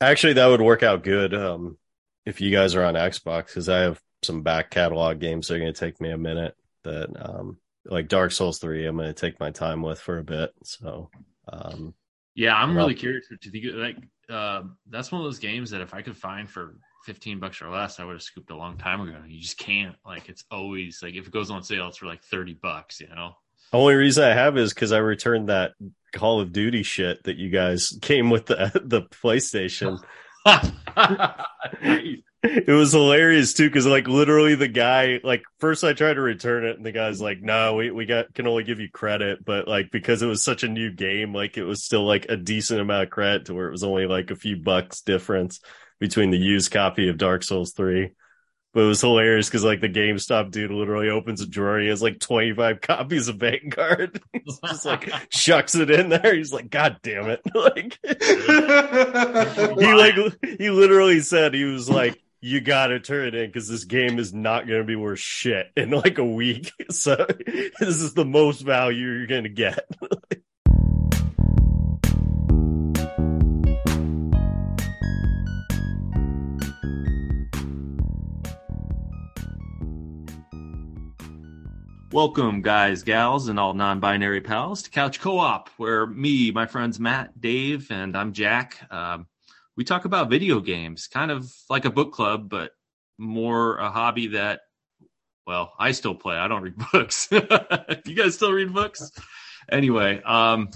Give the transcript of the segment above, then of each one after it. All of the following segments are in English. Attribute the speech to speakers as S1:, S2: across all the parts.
S1: Actually, that would work out good um, if you guys are on Xbox because I have some back catalog games that are going to take me a minute. That um, like Dark Souls three, I'm going to take my time with for a bit. So um,
S2: yeah, I'm really curious to think like uh, that's one of those games that if I could find for 15 bucks or less, I would have scooped a long time ago. You just can't. Like it's always like if it goes on sale, it's for like 30 bucks. You know.
S1: Only reason I have is because I returned that Call of Duty shit that you guys came with the the PlayStation. it was hilarious too because like literally the guy like first i tried to return it and the guy's like no we, we got can only give you credit but like because it was such a new game like it was still like a decent amount of credit to where it was only like a few bucks difference between the used copy of dark souls 3 but it was hilarious because like the GameStop dude literally opens a drawer. He has like 25 copies of Vanguard. He's just like shucks it in there. He's like, God damn it. like he like he literally said he was like, you gotta turn it in because this game is not gonna be worth shit in like a week. So this is the most value you're gonna get.
S2: Welcome, guys, gals, and all non binary pals to Couch Co op, where me, my friends Matt, Dave, and I'm Jack, um, we talk about video games, kind of like a book club, but more a hobby that, well, I still play. I don't read books. you guys still read books? Anyway, um,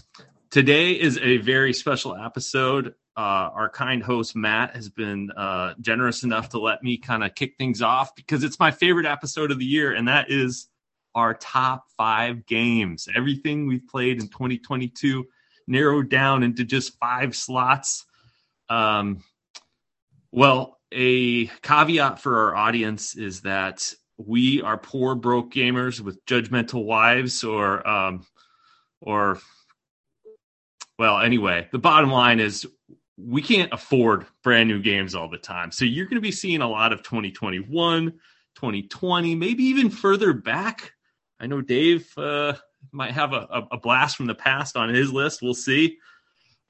S2: today is a very special episode. Uh, our kind host Matt has been uh, generous enough to let me kind of kick things off because it's my favorite episode of the year, and that is our top five games. Everything we've played in 2022 narrowed down into just five slots. Um, well, a caveat for our audience is that we are poor broke gamers with judgmental wives or um, or well anyway the bottom line is we can't afford brand new games all the time so you're going to be seeing a lot of 2021 2020 maybe even further back I know Dave uh, might have a, a, blast from the past on his list. We'll see.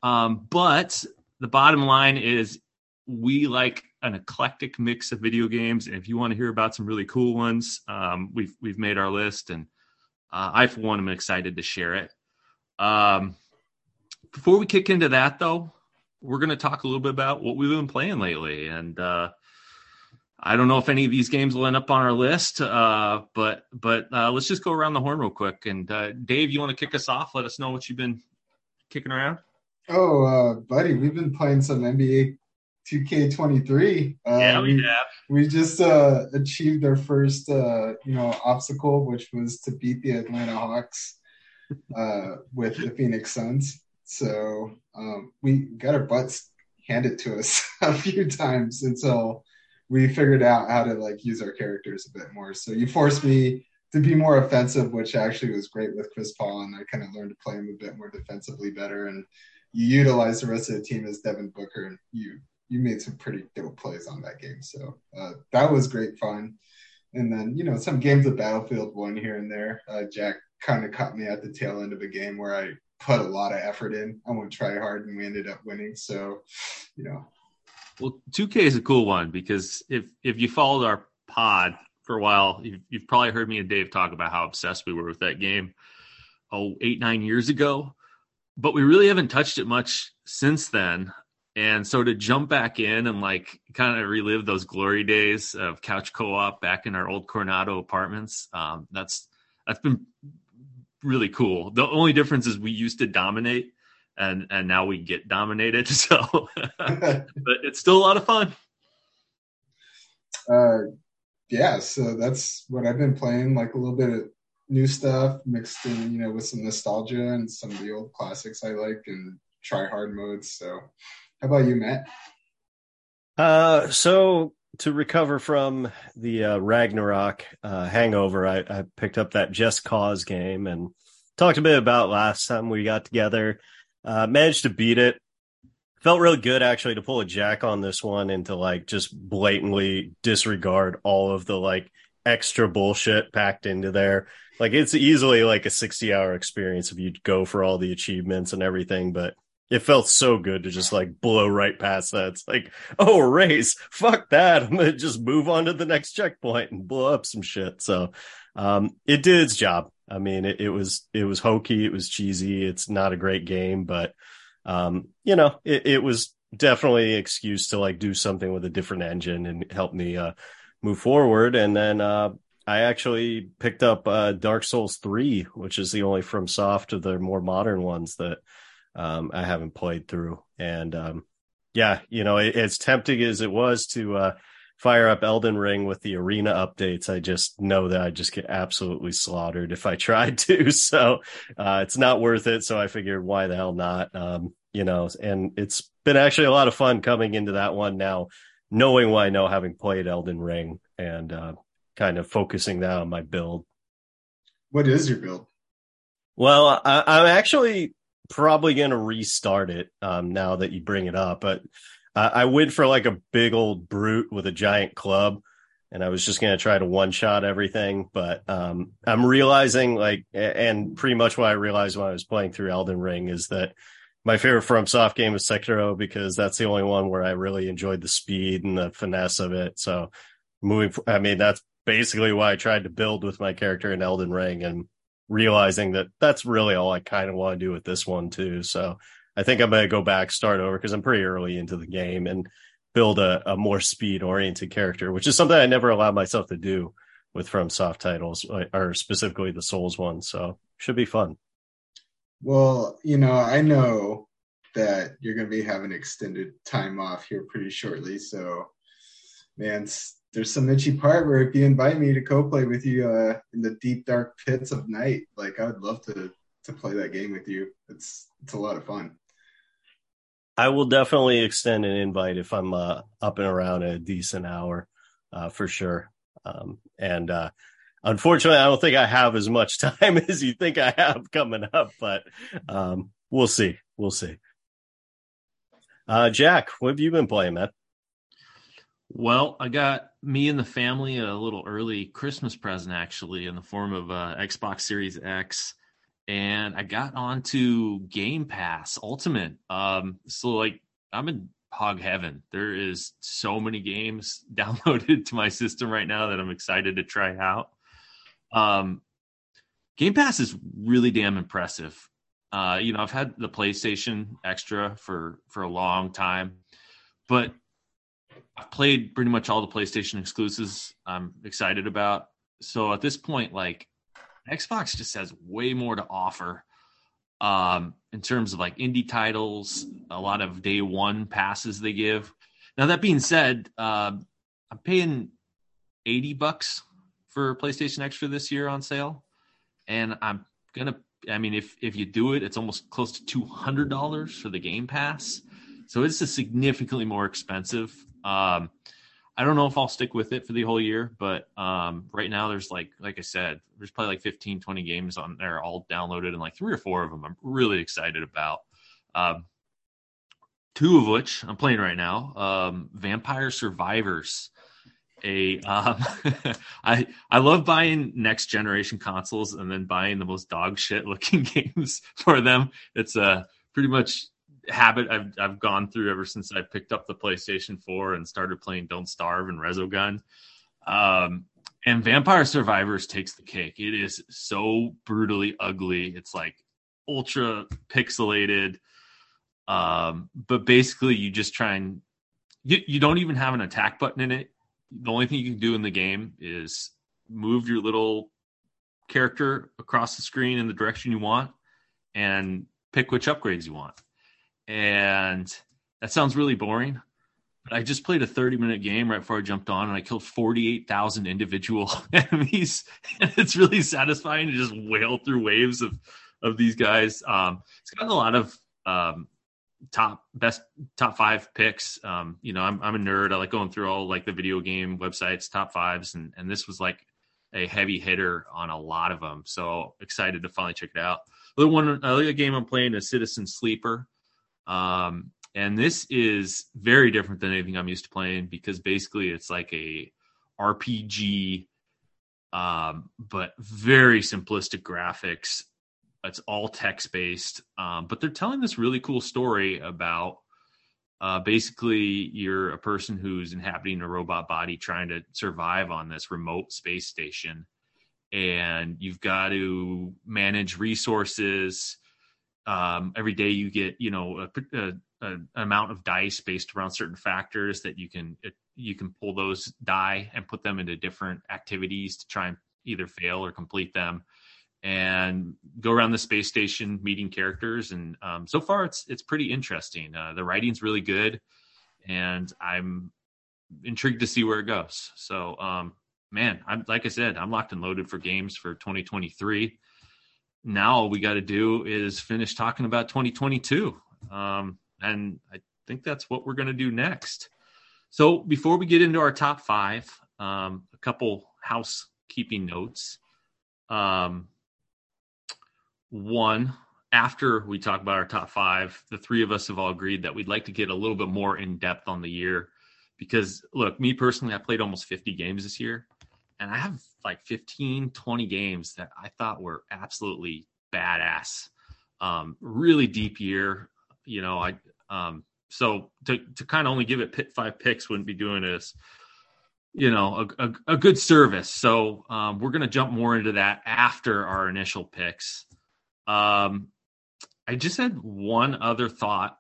S2: Um, but the bottom line is we like an eclectic mix of video games. And if you want to hear about some really cool ones, um, we've we've made our list, and uh, I for one am excited to share it. Um, before we kick into that, though, we're going to talk a little bit about what we've been playing lately, and uh, I don't know if any of these games will end up on our list, uh, but but uh, let's just go around the horn real quick. And uh, Dave, you want to kick us off? Let us know what you've been kicking around.
S3: Oh, uh, buddy, we've been playing some NBA 2K23.
S2: Uh, yeah, we, we have.
S3: We just uh, achieved our first, you know, obstacle, which was to beat the Atlanta Hawks with the Phoenix Suns. So um, we got our butts handed to us a few times until we figured out how to like use our characters a bit more. So you forced me to be more offensive, which actually was great with Chris Paul, and I kind of learned to play him a bit more defensively better. And you utilized the rest of the team as Devin Booker, and you you made some pretty dope plays on that game. So uh, that was great fun. And then you know some games of Battlefield One here and there. Uh, Jack kind of caught me at the tail end of a game where I put a lot of effort in. I went try hard, and we ended up winning. So you know
S2: well, 2K is a cool one because if if you followed our pod for a while, you've, you've probably heard me and Dave talk about how obsessed we were with that game. Oh, eight nine years ago, but we really haven't touched it much since then. And so to jump back in and like kind of relive those glory days of couch co-op back in our old Coronado apartments, um, that's that's been really cool. The only difference is we used to dominate and and now we get dominated. So, but it's still a lot of fun.
S3: Uh, yeah. So that's what I've been playing, like a little bit of new stuff mixed in, you know, with some nostalgia and some of the old classics I like and try hard modes. So, how about you, Matt?
S1: Uh, so to recover from the uh, Ragnarok uh, hangover, I, I picked up that Just Cause game and talked a bit about last time we got together. Uh, managed to beat it. Felt really good actually to pull a jack on this one and to like just blatantly disregard all of the like extra bullshit packed into there. Like it's easily like a 60 hour experience if you go for all the achievements and everything, but it felt so good to just like blow right past that. It's like, oh, race, fuck that. I'm gonna just move on to the next checkpoint and blow up some shit. So, um, it did its job. I mean, it, it was it was hokey, it was cheesy. It's not a great game, but um, you know, it, it was definitely an excuse to like do something with a different engine and help me uh, move forward. And then uh, I actually picked up uh, Dark Souls three, which is the only FromSoft of the more modern ones that um, I haven't played through. And um, yeah, you know, it, as tempting as it was to uh, fire up Elden Ring with the arena updates, I just know that I just get absolutely slaughtered if I tried to. So uh, it's not worth it. So I figured, why the hell not? Um, you know, and it's been actually a lot of fun coming into that one now, knowing what I know, having played Elden Ring and uh, kind of focusing that on my build.
S3: What is your build?
S1: Well, I, I'm actually probably going to restart it um, now that you bring it up, but uh, I went for like a big old brute with a giant club. And I was just going to try to one shot everything, but um, I'm realizing like, and pretty much what I realized when I was playing through Elden Ring is that my favorite FromSoft game is Sekiro because that's the only one where I really enjoyed the speed and the finesse of it. So moving, I mean, that's basically why I tried to build with my character in Elden Ring and realizing that that's really all I kind of want to do with this one too. So I think I'm going to go back, start over because I'm pretty early into the game and build a, a more speed oriented character, which is something I never allowed myself to do with FromSoft titles or specifically the Souls one. So should be fun.
S3: Well, you know, I know that you're going to be having extended time off here pretty shortly. So, man, there's some itchy part where if you invite me to co-play with you uh, in the deep dark pits of night, like I would love to to play that game with you. It's it's a lot of fun.
S1: I will definitely extend an invite if I'm uh, up and around a decent hour, uh, for sure. Um, and uh, unfortunately, I don't think I have as much time as you think I have coming up, but um, we'll see. We'll see. Uh, Jack, what have you been playing, man?
S2: Well, I got me and the family a little early Christmas present, actually, in the form of uh, Xbox Series X, and I got onto Game Pass Ultimate. Um, so like I'm in hog heaven. There is so many games downloaded to my system right now that I'm excited to try out. Um, Game Pass is really damn impressive. Uh, you know, I've had the PlayStation Extra for for a long time, but I've played pretty much all the PlayStation exclusives. I'm excited about. So at this point, like Xbox just has way more to offer um, in terms of like indie titles, a lot of day one passes they give. Now that being said, uh, I'm paying eighty bucks for PlayStation Extra this year on sale, and I'm gonna. I mean, if if you do it, it's almost close to two hundred dollars for the Game Pass, so it's a significantly more expensive. Um, I don't know if I'll stick with it for the whole year, but um, right now there's like like I said, there's probably like 15, 20 games on there all downloaded, and like three or four of them I'm really excited about. Um, two of which I'm playing right now. Um, Vampire Survivors a um, I I love buying next generation consoles and then buying the most dog shit looking games for them. It's a pretty much habit I've I've gone through ever since I picked up the PlayStation 4 and started playing Don't Starve and Resogun. Um, and Vampire Survivors takes the cake. It is so brutally ugly. It's like ultra pixelated. Um, but basically you just try and you, you don't even have an attack button in it the only thing you can do in the game is move your little character across the screen in the direction you want and pick which upgrades you want. And that sounds really boring. But I just played a 30 minute game right before I jumped on and I killed 48,000 individual enemies. And it's really satisfying to just wail through waves of, of these guys. Um, it's got a lot of um, top best top five picks. Um, you know, I'm I'm a nerd. I like going through all like the video game websites, top fives, and and this was like a heavy hitter on a lot of them. So excited to finally check it out. The one other game I'm playing is Citizen Sleeper. Um, and this is very different than anything I'm used to playing because basically it's like a RPG, um, but very simplistic graphics it's all text based, um, but they're telling this really cool story about uh, basically you're a person who's inhabiting a robot body trying to survive on this remote space station, and you've got to manage resources. Um, every day you get you know a, a, a, amount of dice based around certain factors that you can you can pull those die and put them into different activities to try and either fail or complete them. And go around the space station meeting characters and um, so far it's it's pretty interesting. Uh, the writing's really good and i'm intrigued to see where it goes. So um, man i'm like i said i'm locked and loaded for games for 2023 now all we got to do is finish talking about 2022 um, and i think that's what we're going to do next. So before we get into our top five um, a couple housekeeping notes. Um, one after we talk about our top five the three of us have all agreed that we'd like to get a little bit more in depth on the year. Because look me personally i played almost 50 games this year and i have like 15 20 games that i thought were absolutely badass um, really deep year you know i um, so to, to kind of only give it pit five picks wouldn't be doing this you know a, a, a good service so um, we're to jump more into that after our initial picks um, I just had one other thought.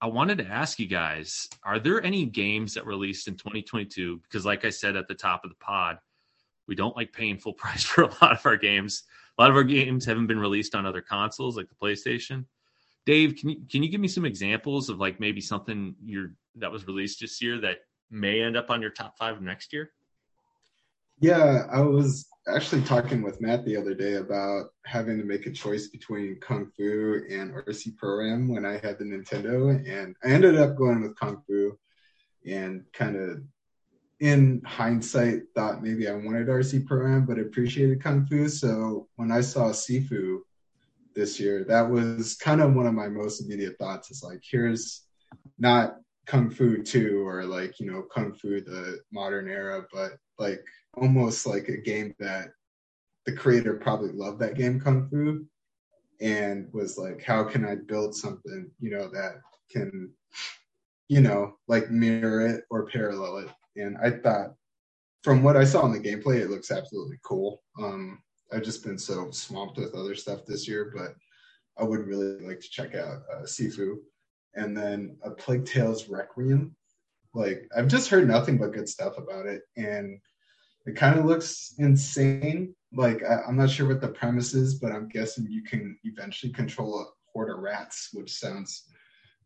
S2: I wanted to ask you guys: Are there any games that released in 2022? Because, like I said at the top of the pod, we don't like paying full price for a lot of our games. A lot of our games haven't been released on other consoles, like the PlayStation. Dave, can you can you give me some examples of like maybe something you're that was released this year that may end up on your top five next year?
S3: Yeah, I was actually talking with Matt the other day about having to make a choice between Kung Fu and RC Pro Am when I had the Nintendo, and I ended up going with Kung Fu, and kind of in hindsight thought maybe I wanted RC Pro Am, but appreciated Kung Fu. So when I saw Sifu this year, that was kind of one of my most immediate thoughts. Is like, here's not Kung Fu 2 or like, you know, Kung Fu the modern era, but like almost like a game that the creator probably loved that game Kung Fu and was like, how can I build something, you know, that can, you know, like mirror it or parallel it. And I thought from what I saw in the gameplay, it looks absolutely cool. Um, I've just been so swamped with other stuff this year, but I would really like to check out uh, Sifu. And then a Plague Tales Requiem. Like I've just heard nothing but good stuff about it, and it kind of looks insane. Like I, am not sure what the premise is, but I'm guessing you can eventually control a horde of rats, which sounds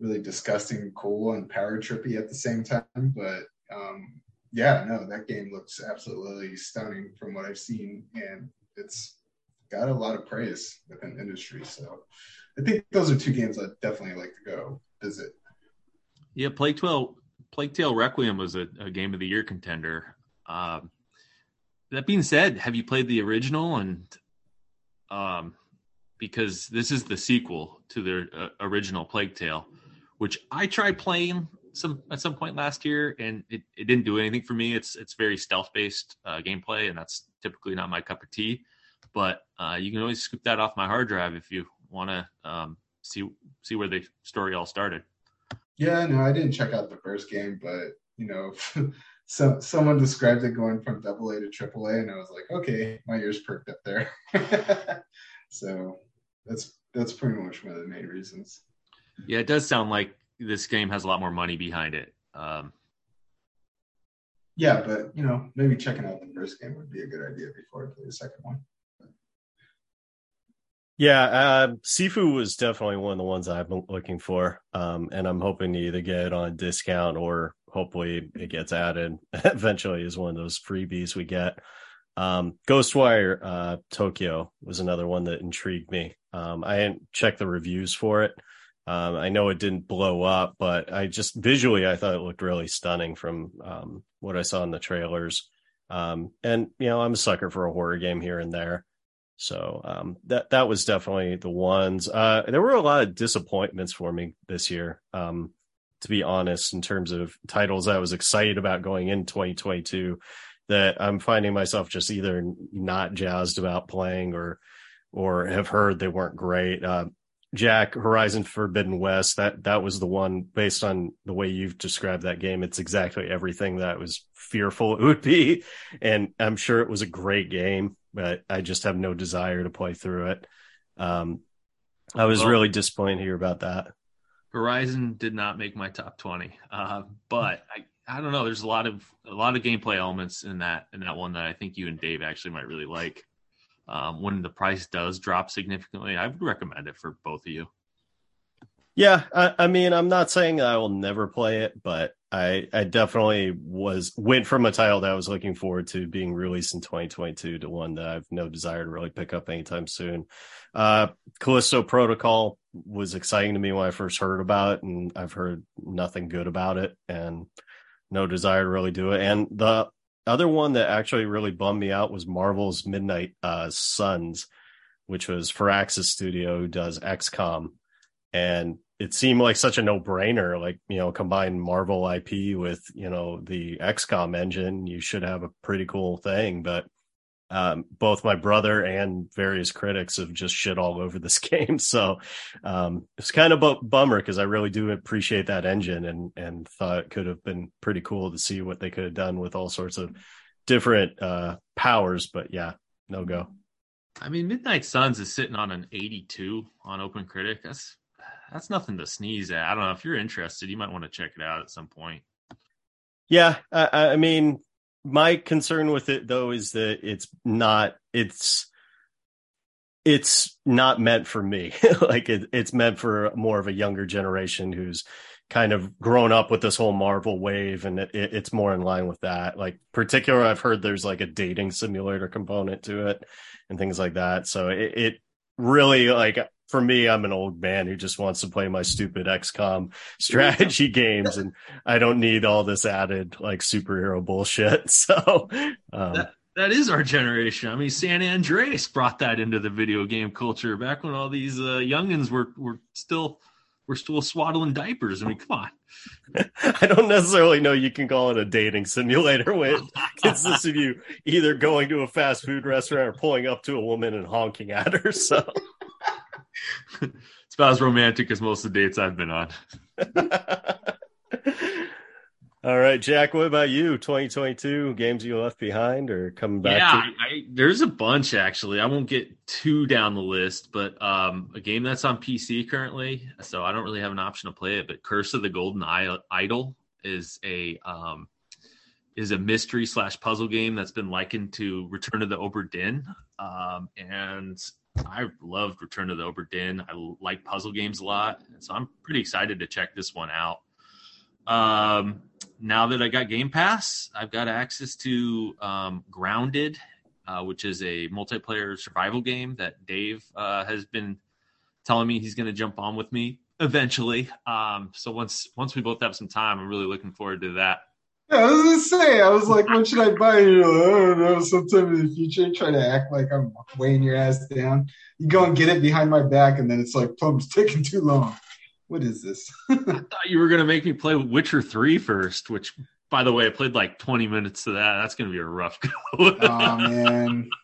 S3: really disgusting, cool, and power trippy at the same time. But um, yeah, no, that game looks absolutely stunning from what I've seen, and it's got a lot of praise within the industry. So I think those are two games I'd definitely like to go visit.
S2: Yeah, Plague Tale, Plague Tale Requiem was a, a game of the year contender. Um, that being said, have you played the original? And um, because this is the sequel to the uh, original Plague Tale, which I tried playing some at some point last year, and it, it didn't do anything for me. It's it's very stealth based uh, gameplay, and that's typically not my cup of tea. But uh, you can always scoop that off my hard drive if you want to um, see see where the story all started.
S3: Yeah, no, I didn't check out the first game, but you know, so someone described it going from double A to triple A, and I was like, okay, my ears perked up there. so that's that's pretty much one of the main reasons.
S2: Yeah, it does sound like this game has a lot more money behind it. Um,
S3: yeah, but you know, maybe checking out the first game would be a good idea before I play the second one.
S1: Yeah, uh, Sifu was definitely one of the ones I've been looking for, um, and I'm hoping to either get it on discount or hopefully it gets added eventually as one of those freebies we get. Um, Ghostwire uh, Tokyo was another one that intrigued me. Um, I didn't check the reviews for it. Um, I know it didn't blow up, but I just visually I thought it looked really stunning from um, what I saw in the trailers. Um, and you know, I'm a sucker for a horror game here and there. So um, that that was definitely the ones. Uh, there were a lot of disappointments for me this year, um, to be honest, in terms of titles I was excited about going in 2022 that I'm finding myself just either not jazzed about playing or or have heard they weren't great. Uh, Jack Horizon Forbidden West that that was the one based on the way you've described that game. It's exactly everything that I was fearful it would be, and I'm sure it was a great game, but I just have no desire to play through it. Um, I was well, really disappointed here about that.
S2: Horizon did not make my top twenty, uh, but I I don't know. There's a lot of a lot of gameplay elements in that in that one that I think you and Dave actually might really like um, when the price does drop significantly, I would recommend it for both of you.
S1: Yeah, I, I, mean, I'm not saying I will never play it, but I, I definitely was went from a title that I was looking forward to being released in 2022 to one that I've no desire to really pick up anytime soon. Uh, Callisto Protocol was exciting to me when I first heard about it, and I've heard nothing good about it, and no desire to really do it. And the other one that actually really bummed me out was Marvel's Midnight uh, Suns, which was Firaxis Studio who does XCOM, and it seemed like such a no brainer. Like you know, combine Marvel IP with you know the XCOM engine, you should have a pretty cool thing. But um, both my brother and various critics have just shit all over this game. So um, it's kind of a bummer because I really do appreciate that engine and and thought it could have been pretty cool to see what they could have done with all sorts of different uh, powers. But yeah, no go.
S2: I mean, Midnight Suns is sitting on an 82 on Open Critic. That's that's nothing to sneeze at. I don't know if you're interested, you might want to check it out at some point.
S1: Yeah, I, I mean, my concern with it though is that it's not it's it's not meant for me. Like it, it's meant for more of a younger generation who's kind of grown up with this whole marvel wave and it, it, it's more in line with that. Like particular i've heard there's like a dating simulator component to it and things like that. So it, it really like for me, I'm an old man who just wants to play my stupid XCOM strategy games, and I don't need all this added like superhero bullshit. So um,
S2: that, that is our generation. I mean, San Andreas brought that into the video game culture back when all these uh, youngins were were still were still swaddling diapers. I mean, come on.
S1: I don't necessarily know you can call it a dating simulator when it consists of you either going to a fast food restaurant or pulling up to a woman and honking at her. So
S2: it's about as romantic as most of the dates I've been on.
S1: All right, Jack. What about you? 2022 games you left behind or coming back?
S2: Yeah, to- I, I, there's a bunch actually. I won't get too down the list, but um, a game that's on PC currently, so I don't really have an option to play it. But Curse of the Golden Idol is a um, is a mystery slash puzzle game that's been likened to Return of the Obra Dinn, um, and I loved Return to the Obra Dinn. I like puzzle games a lot, so I'm pretty excited to check this one out. Um, now that I got Game Pass, I've got access to um, Grounded, uh, which is a multiplayer survival game that Dave uh, has been telling me he's going to jump on with me eventually. Um, so once once we both have some time, I'm really looking forward to that.
S3: Yeah, I was gonna say, I was like, what should I buy? you like, I don't know, sometime in the future, try to act like I'm weighing your ass down. You go and get it behind my back, and then it's like, Plum's taking too long. What is this?
S2: I thought you were gonna make me play Witcher 3 first, which by the way, I played like 20 minutes to that. That's gonna be a rough go.
S3: oh man.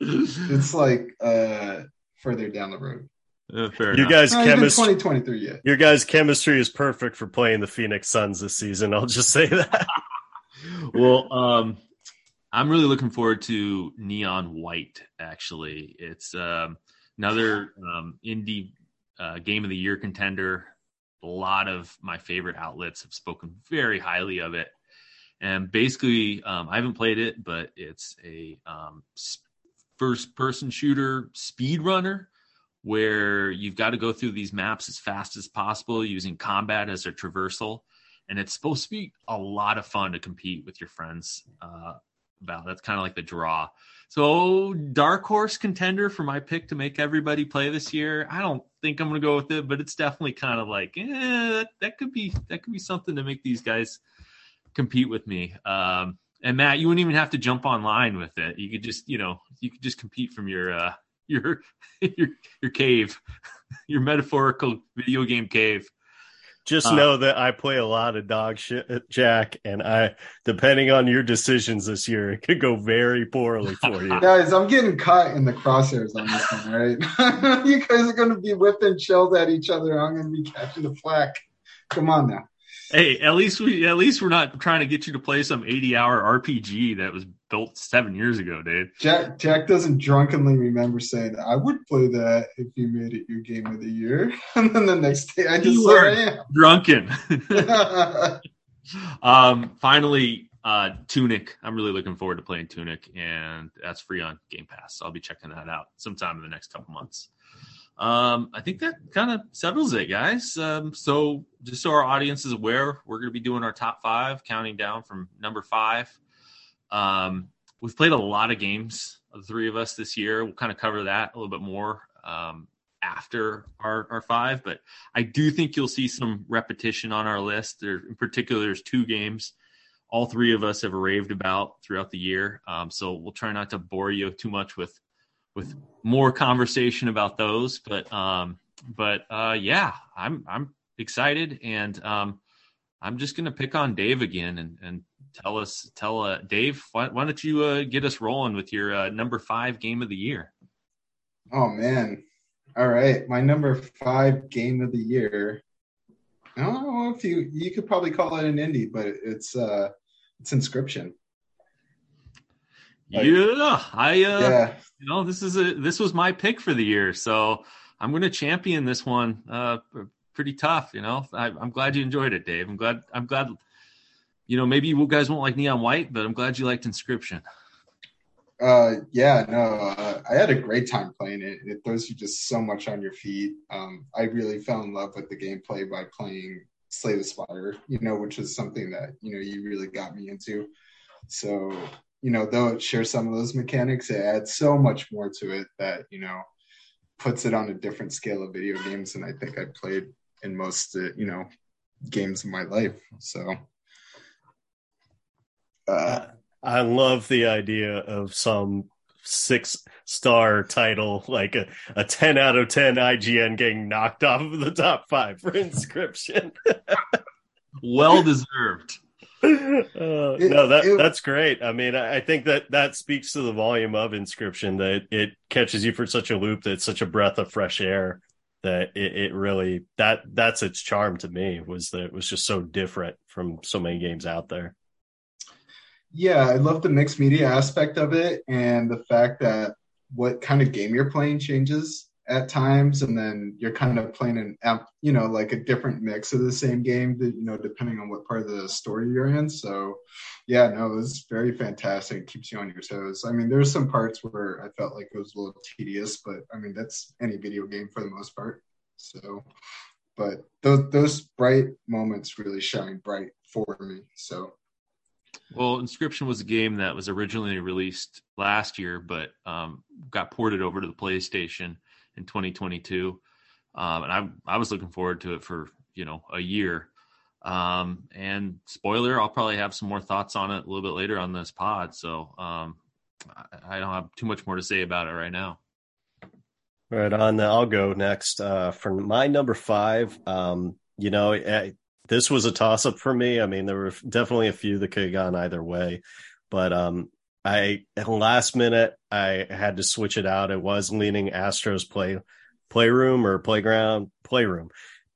S3: It's like uh further down the road.
S1: Uh, you enough. guys no, chemistry
S3: 2023 yet.
S1: Your guys' chemistry is perfect for playing the Phoenix Suns this season. I'll just say that.
S2: well, um, I'm really looking forward to Neon White. Actually, it's um, another um, indie uh, game of the year contender. A lot of my favorite outlets have spoken very highly of it, and basically, um, I haven't played it, but it's a um, first-person shooter speed runner where you've got to go through these maps as fast as possible using combat as a traversal and it's supposed to be a lot of fun to compete with your friends uh, about. That's kind of like the draw. So dark horse contender for my pick to make everybody play this year. I don't think I'm going to go with it, but it's definitely kind of like, eh, that, that could be that could be something to make these guys compete with me. Um, and Matt, you wouldn't even have to jump online with it. You could just, you know, you could just compete from your uh, your your your cave, your metaphorical video game cave.
S1: just
S2: Uh,
S1: know that I play a lot of dog shit, Jack, and I, depending on your decisions this year, it could go very poorly for you.
S3: Guys, I'm getting caught in the crosshairs on this one, right? you guys are going to be whipping shells at each other. I'm going to be catching the flack. Come on now.
S2: Hey, at least we at least we're not trying to get you to play some 80 hour RPG that was built seven years ago, Dave.
S3: Jack Jack doesn't drunkenly remember saying, I would play that if you made it your game of the year. And then the next day I just
S2: You were. Drunken.
S3: I am.
S2: um, finally, uh, Tunic. I'm really looking forward to playing Tunic, and that's free on Game Pass. So I'll be checking that out sometime in the next couple months. Um, I think that kind of settles it, guys. Um, so just so our audience is aware, we're going to be doing our top five, counting down from number five. Um, we've played a lot of games, the three of us this year. We'll kind of cover that a little bit more um, after our, our five, but I do think you'll see some repetition on our list. There, in particular, there's two games all three of us have raved about throughout the year. Um, so we'll try not to bore you too much with with more conversation about those. But um, but uh, yeah, I'm I'm excited, and um, I'm just gonna pick on Dave again and and tell us tell uh, Dave why, why don't you uh, get us rolling with your uh, number five game of the year?
S3: Oh man. All right. My number five game of the year. I don't know if you you could probably call it an indie, but it's uh it's Inscryption. Like-
S2: yeah, I uh,
S3: yeah.
S2: you know this is a this was my pick for the year, so I'm going to champion this one. Uh, pretty tough, you know. I, I'm glad you enjoyed it, Dave. I'm glad. I'm glad. You know, maybe you guys won't like Neon White, but I'm glad you liked Inscryption.
S3: Uh, yeah, no, uh, I had a great time playing it. It throws you just so much on your feet. Um, I really fell in love with the gameplay by playing Slay the Spire, you know, which is something that, you know, you really got me into. So, you know, though it shares some of those mechanics, it adds so much more to it that, you know, puts it on a different scale of video games than I think I played in most, uh, you know, games of my life. So, uh,
S1: I love the idea of some six star title, like a, a 10 out of 10 IGN getting knocked off of the top five for Inscryption.
S2: Well deserved.
S1: Uh,
S3: It-
S1: no, that
S3: it-
S1: that's great. I mean, I I think that that speaks to the volume of Inscryption that it catches you for such a loop that it's such a breath of fresh air that it, it really that that's its charm to me was that it was just so different from so many games out there.
S3: Yeah, I love the mixed media aspect of it and the fact that what kind of game you're playing changes at times, and then you're kind of playing an app, you know, like a different mix of the same game, that, you know, depending on what part of the story you're in. So, yeah, no, it's very fantastic. It keeps you on your toes. I mean, there's some parts where I felt like it was a little tedious, but I mean, that's any video game for the most part. So, but those those bright moments really shine bright for me. So,
S2: Well, Inscryption was a game that was originally released last year, but um, got ported over to the PlayStation in 2022. Um, and I I was looking forward to it for you know a year. Um, and spoiler, I'll probably have some more thoughts on it a little bit later on this pod. So um, I, I don't have too much more to say about it right now.
S1: Right on. I'll go next. Uh, for my number five, um, you know, this was a toss up for me. I mean, there were definitely a few that could have gone either way, but um, I last minute I had to switch it out. It was leaning Astros play playroom or playground playroom.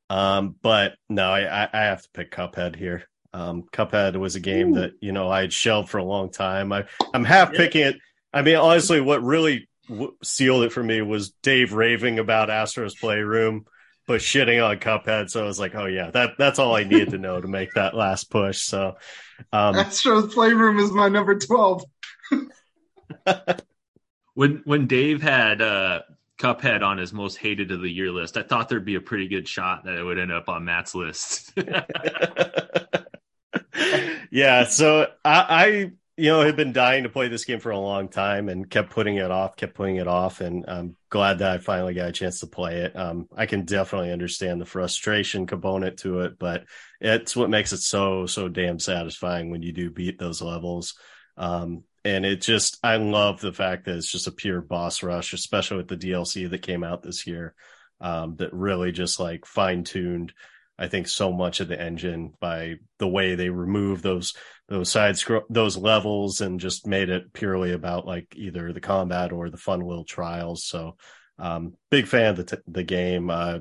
S1: Um, but no, I, I have to pick Cuphead here. Um, Cuphead was a game
S3: Ooh.
S1: that you know I had shelved for a long time. I I'm half picking it. I mean, honestly, what really w- sealed it for me was Dave raving about Astro's Playroom, but shitting on Cuphead. So I was like, oh yeah, that that's all I needed to know to make that last push. So, um,
S3: Astro's Playroom is my number 12.
S2: When when Dave had uh, Cuphead on his most hated of the year list, I thought there'd be a pretty good shot that it would end up on Matt's list.
S1: yeah, so I, I, you know, had been dying to play this game for a long time and kept putting it off, kept putting it off, and I'm glad that I finally got a chance to play it. Um, I can definitely understand the frustration component to it, but it's what makes it so so damn satisfying when you do beat those levels. Um, and it just, I love the fact that it's just a pure boss rush, especially with the DLC that came out this year, um, that really just like fine tuned I think so much of the engine by the way they remove those those side scroll those levels and just made it purely about like either the combat or the fun little trials. So um, big fan of the t- the game. Uh,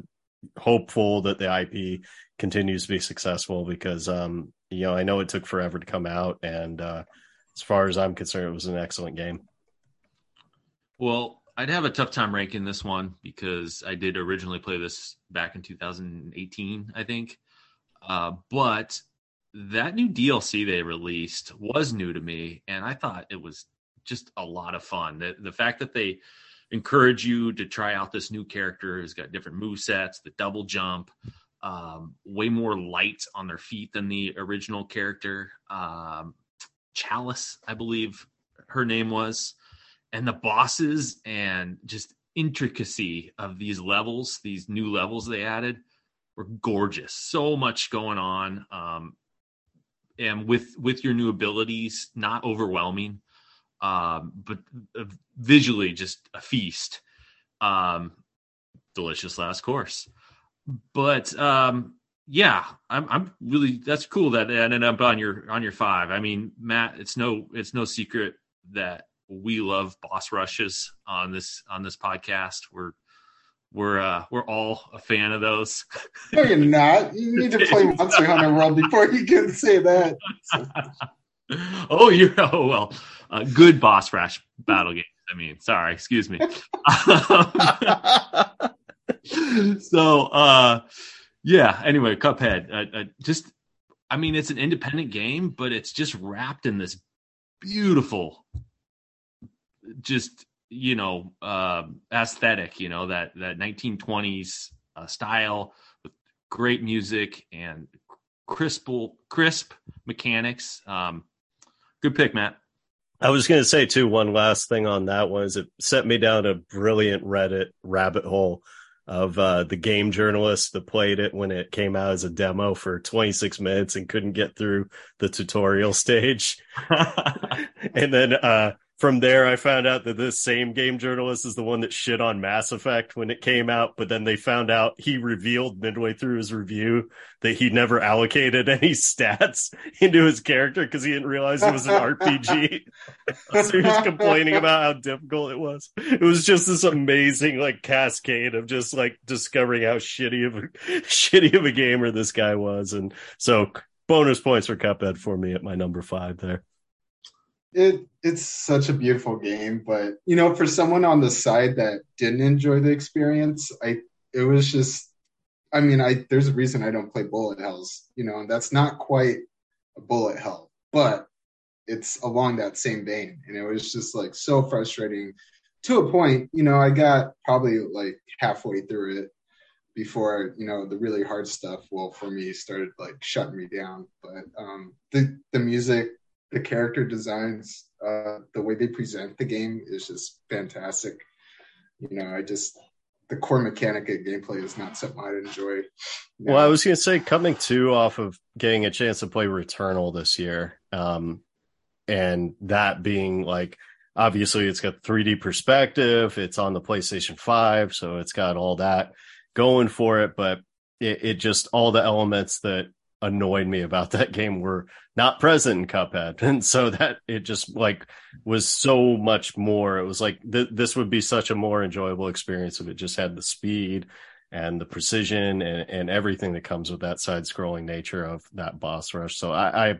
S1: hopeful that the IP continues to be successful because um, you know I know it took forever to come out, and uh, as far as I'm concerned, it was an excellent game.
S2: Well, I'd have a tough time ranking this one because I did originally play this back in 2018, I think. Uh, but that new DLC they released was new to me, and I thought it was just a lot of fun. The, the fact that they encourage you to try out this new character who's got different move sets, the double jump, um, way more light on their feet than the original character. Um, Chalice, I believe her name was, and the bosses and just intricacy of these levels, these new levels they added were gorgeous. So much going on. Um, and with with your new abilities, not overwhelming, um, but uh, visually just a feast. Um, delicious last course. But um, yeah, I'm I'm really that's cool that ended up on your on your five. I mean, Matt, it's no it's no secret that we love boss rushes on this on this podcast. We're we're uh we're all a fan of those.
S3: No, you're not. You need to play Monster Hunter World before you can say that.
S2: oh, you're oh well, uh, good boss rush battle games. I mean, sorry, excuse me. so, uh, yeah. Anyway, Cuphead. Uh, uh, just, I mean, it's an independent game, but it's just wrapped in this beautiful, just you know, uh, aesthetic. You know that that 1920s uh, style with great music and crisp, crisp mechanics. Um, good pick, Matt.
S1: I was going to say too. One last thing on that was it set me down a brilliant Reddit rabbit hole of uh, the game journalist that played it when it came out as a demo for 26 minutes and couldn't get through the tutorial stage. and then uh, from there, I found out that this same game journalist is the one that shit on Mass Effect when it came out. But then they found out he revealed midway through his review that he never allocated any stats into his character because he didn't realize it was an RPG. so he was complaining about how difficult it was. It was just this amazing like cascade of just like discovering how shitty of a shitty of a gamer this guy was. And so bonus points for Cuphead for me at my number five there
S3: it it's such a beautiful game, but you know, for someone on the side that didn't enjoy the experience, I it was just I mean, I there's a reason I don't play bullet hells, you know, and that's not quite a bullet hell, but it's along that same vein. And it was just like so frustrating to a point, you know, I got probably like halfway through it before, you know, the really hard stuff, well, for me started like shutting me down. But um the the music the character designs, uh, the way they present the game is just fantastic. You know, I just the core mechanic of gameplay is not something I'd enjoy.
S1: Well, I was going to say coming to off of getting a chance to play Returnal this year, um, and that being like obviously it's got 3D perspective, it's on the PlayStation 5, so it's got all that going for it, but it, it just all the elements that annoyed me about that game were not present in Cuphead. And so that it just like was so much more. It was like th- this would be such a more enjoyable experience if it just had the speed and the precision and, and everything that comes with that side scrolling nature of that boss rush. So I, I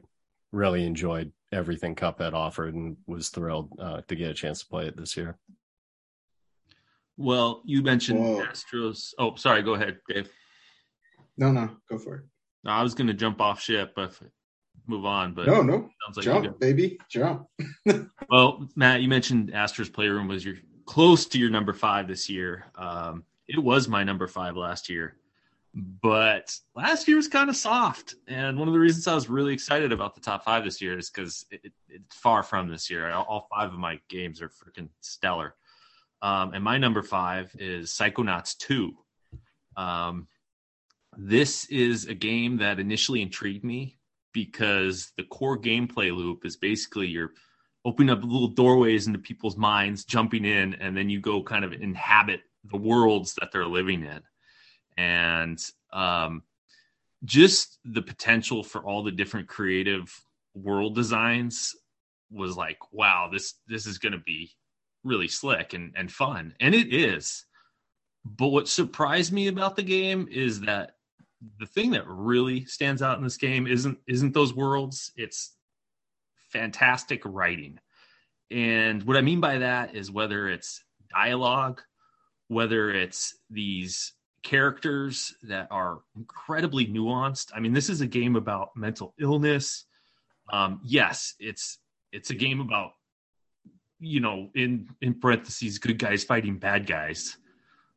S1: really enjoyed everything Cuphead offered and was thrilled uh, to get a chance to play it this year.
S2: Well, you mentioned Whoa. Astros. Oh, sorry. Go ahead, Dave.
S3: No, no, go for it.
S2: No, I was going to jump off ship, but move on. But
S3: no, no, sounds like jump, baby, jump.
S2: well, Matt, you mentioned Astro's Playroom was your close to your number five this year. Um, it was my number five last year, but last year was kind of soft. And one of the reasons I was really excited about the top five this year is because it, it, it's far from this year. All five of my games are freaking stellar. Um, and my number five is Psychonauts 2. Um, this is a game that initially intrigued me because the core gameplay loop is basically you're opening up little doorways into people's minds, jumping in, and then you go kind of inhabit the worlds that they're living in. And um, just the potential for all the different creative world designs was like, wow, this this is going to be really slick and and fun, and it is. But what surprised me about the game is that the thing that really stands out in this game isn't isn't those worlds. It's fantastic writing. And what I mean by that is whether it's dialogue, whether it's these characters that are incredibly nuanced. I mean, this is a game about mental illness. Um, yes, it's it's a game about you know in in parentheses good guys fighting bad guys,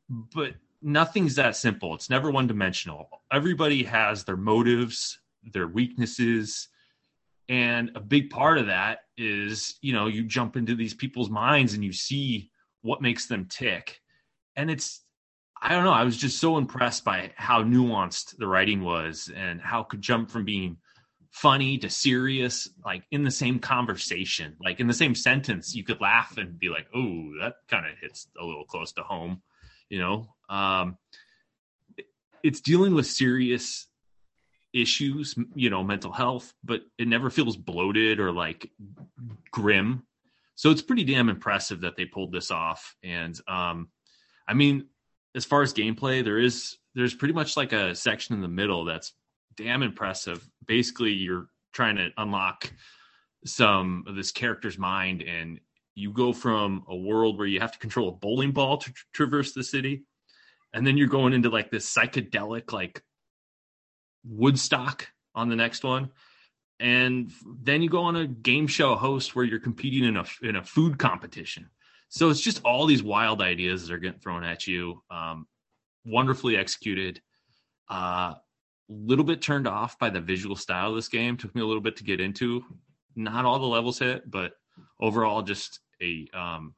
S2: but nothing's that simple. It's never one dimensional. Everybody has their motives, their weaknesses, and a big part of that is you know you jump into these people's minds and you see what makes them tick, and it's I don't know. I was just so impressed by how nuanced the writing was and how could jump from being funny to serious, like in the same conversation, like in the same sentence. You could laugh and be like, "Oh, that kind of hits a little close to home," you know. Um, it's dealing with serious issues, you know, mental health, but it never feels bloated or like grim. So it's pretty damn impressive that they pulled this off. And um, I mean, as far as gameplay, there is there's pretty much like a section in the middle that's damn impressive. Basically, you're trying to unlock some of this character's mind, and you go from a world where you have to control a bowling ball to tra- traverse the city, and then you're going into like this psychedelic like Woodstock on the next one. And then you go on a game show host where you're competing in a in a food competition so it's just all these wild ideas that are getting thrown at you. Um, wonderfully executed. A uh, little bit turned off by the visual style of this game. Took me a little bit to get into. Not all the levels hit, but overall, just a um,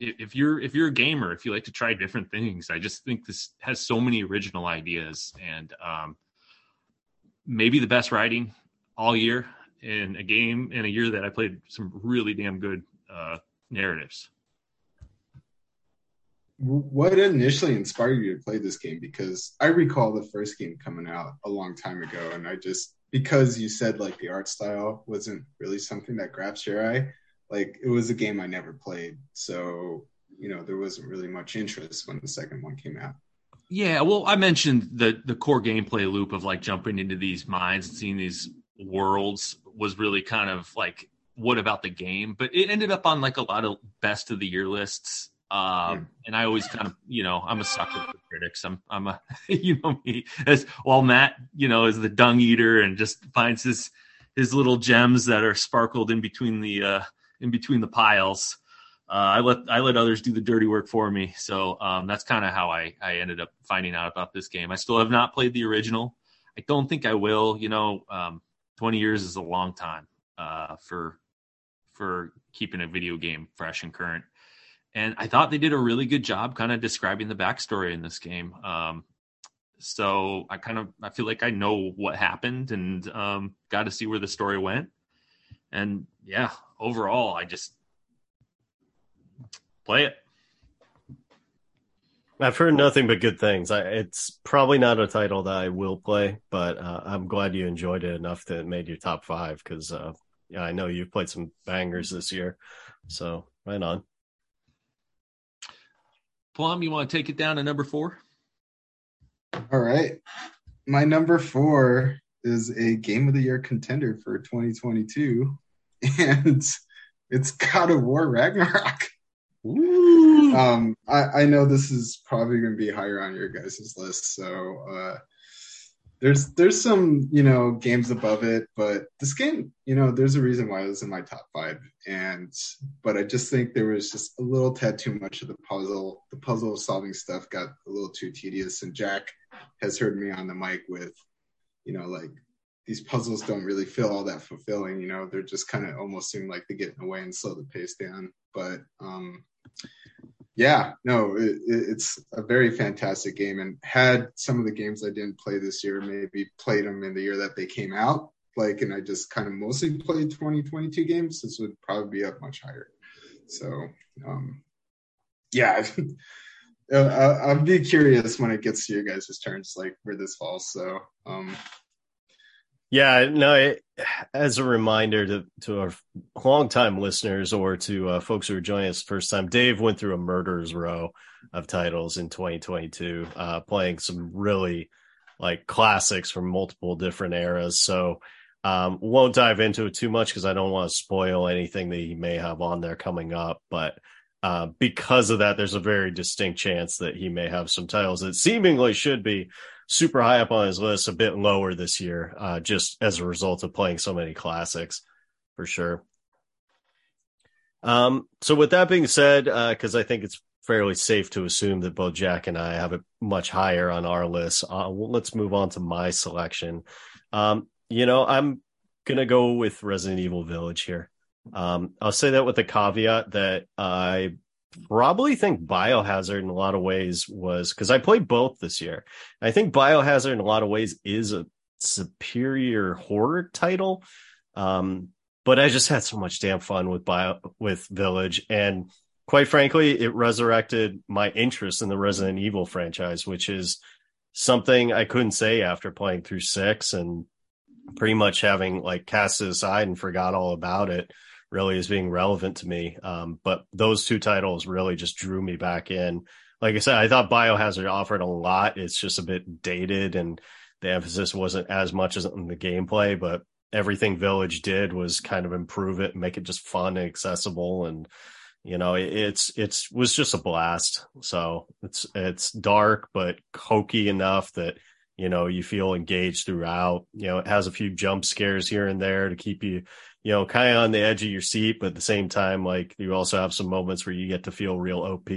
S2: if you're if you're a gamer, if you like to try different things, I just think this has so many original ideas and um, maybe the best writing all year in a game in a year that I played some really damn good uh, narratives
S3: what initially inspired you to play this game? Because I recall the first game coming out a long time ago, and I just because you said like the art style wasn't really something that grabs your eye, like it was a game I never played, so you know there wasn't really much interest when the second one came out.
S2: Yeah, well, I mentioned the the core gameplay loop of like jumping into these mines and seeing these worlds was really kind of like what about the game, but it ended up on like a lot of best of the year lists um, and I always kind of, you know, I'm a sucker for critics. I'm, I'm a, you know me as while Matt, you know, is the dung eater and just finds his, his little gems that are sparkled in between the, uh, in between the piles. Uh, I let, I let others do the dirty work for me. So, um, that's kind of how I, I ended up finding out about this game. I still have not played the original. I don't think I will, you know, um, 20 years is a long time, uh, for, for keeping a video game fresh and current and I thought they did a really good job kind of describing the backstory in this game. Um, so I kind of I feel like I know what happened and um, got to see where the story went. And yeah, overall, I just play it.
S1: I've heard nothing but good things. I, it's probably not a title that I will play, but uh, I'm glad you enjoyed it enough that it made your top five because uh, yeah, I know you've played some bangers this year. So right on.
S2: Plum, you want to take it down to number four?
S3: All right. My number four is a game of the year contender for 2022, and it's God of War Ragnarok. Um, I, I know this is probably going to be higher on your guys' list, so uh, there's there's some you know games above it, but this game, you know, there's a reason why it was in my top five. And but I just think there was just a little tad too much of the puzzle. The puzzle solving stuff got a little too tedious. And Jack has heard me on the mic with, you know, like these puzzles don't really feel all that fulfilling. You know, they're just kind of almost seem like they get in the way and slow the pace down. But um, yeah, no, it, it's a very fantastic game. And had some of the games I didn't play this year, maybe played them in the year that they came out, like, and I just kind of mostly played 2022 games, this would probably be up much higher. So, um, yeah, I, will be curious when it gets to your guys' turns, like where this falls. So, um,
S1: yeah, no. It, as a reminder to to our longtime listeners or to uh, folks who are joining us first time, Dave went through a murderer's row of titles in 2022, uh, playing some really like classics from multiple different eras. So um, won't dive into it too much because I don't want to spoil anything that he may have on there coming up. But uh, because of that, there's a very distinct chance that he may have some titles that seemingly should be super high up on his list, a bit lower this year, uh, just as a result of playing so many classics, for sure. Um, so with that being said, because uh, I think it's fairly safe to assume that both Jack and I have it much higher on our list. Uh, well, let's move on to my selection. Um, you know, I'm gonna go with Resident Evil Village here. Um, I'll say that with the caveat that I probably think Biohazard in a lot of ways was because I played both this year. I think Biohazard in a lot of ways is a superior horror title. Um, but I just had so much damn fun with Bio with Village and quite frankly, it resurrected my interest in the Resident Evil franchise, which is something I couldn't say after playing through six and pretty much having like cast it aside and forgot all about it really as being relevant to me. Um, but those two titles really just drew me back in. Like I said, I thought Biohazard offered a lot. It's just a bit dated and the emphasis wasn't as much as in the gameplay, but everything Village did was kind of improve it and make it just fun and accessible and you know it's it's was just a blast so it's it's dark but hokey enough that you know you feel engaged throughout you know it has a few jump scares here and there to keep you you know kind of on the edge of your seat but at the same time like you also have some moments where you get to feel real op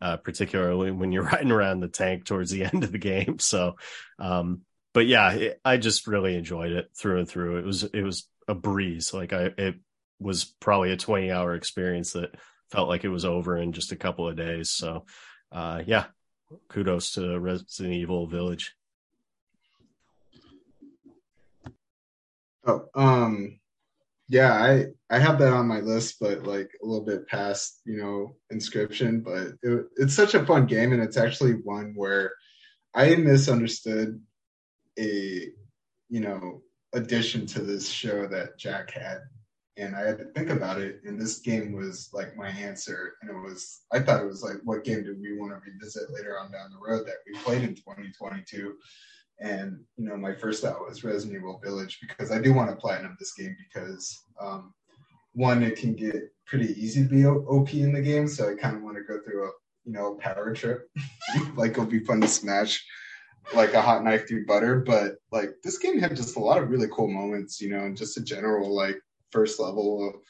S1: uh, particularly when you're riding around the tank towards the end of the game so um but yeah it, i just really enjoyed it through and through it was it was a breeze like i it was probably a 20 hour experience that felt like it was over in just a couple of days. So, uh, yeah, kudos to Resident Evil Village.
S3: Oh, um, yeah, I I have that on my list, but like a little bit past, you know, Inscryption But it, it's such a fun game, and it's actually one where I misunderstood a, you know, addition to this show that Jack had and I had to think about it. And this game was like my answer. And it was, I thought it was like, what game do we want to revisit later on down the road that we played in 2022? And, you know, my first thought was Resident Evil Village because I do want to platinum this game because, um, one, it can get pretty easy to be OP in the game. So I kind of want to go through a, you know, power trip. like it'll be fun to smash like a hot knife through butter. But like this game had just a lot of really cool moments, you know, and just a general like first level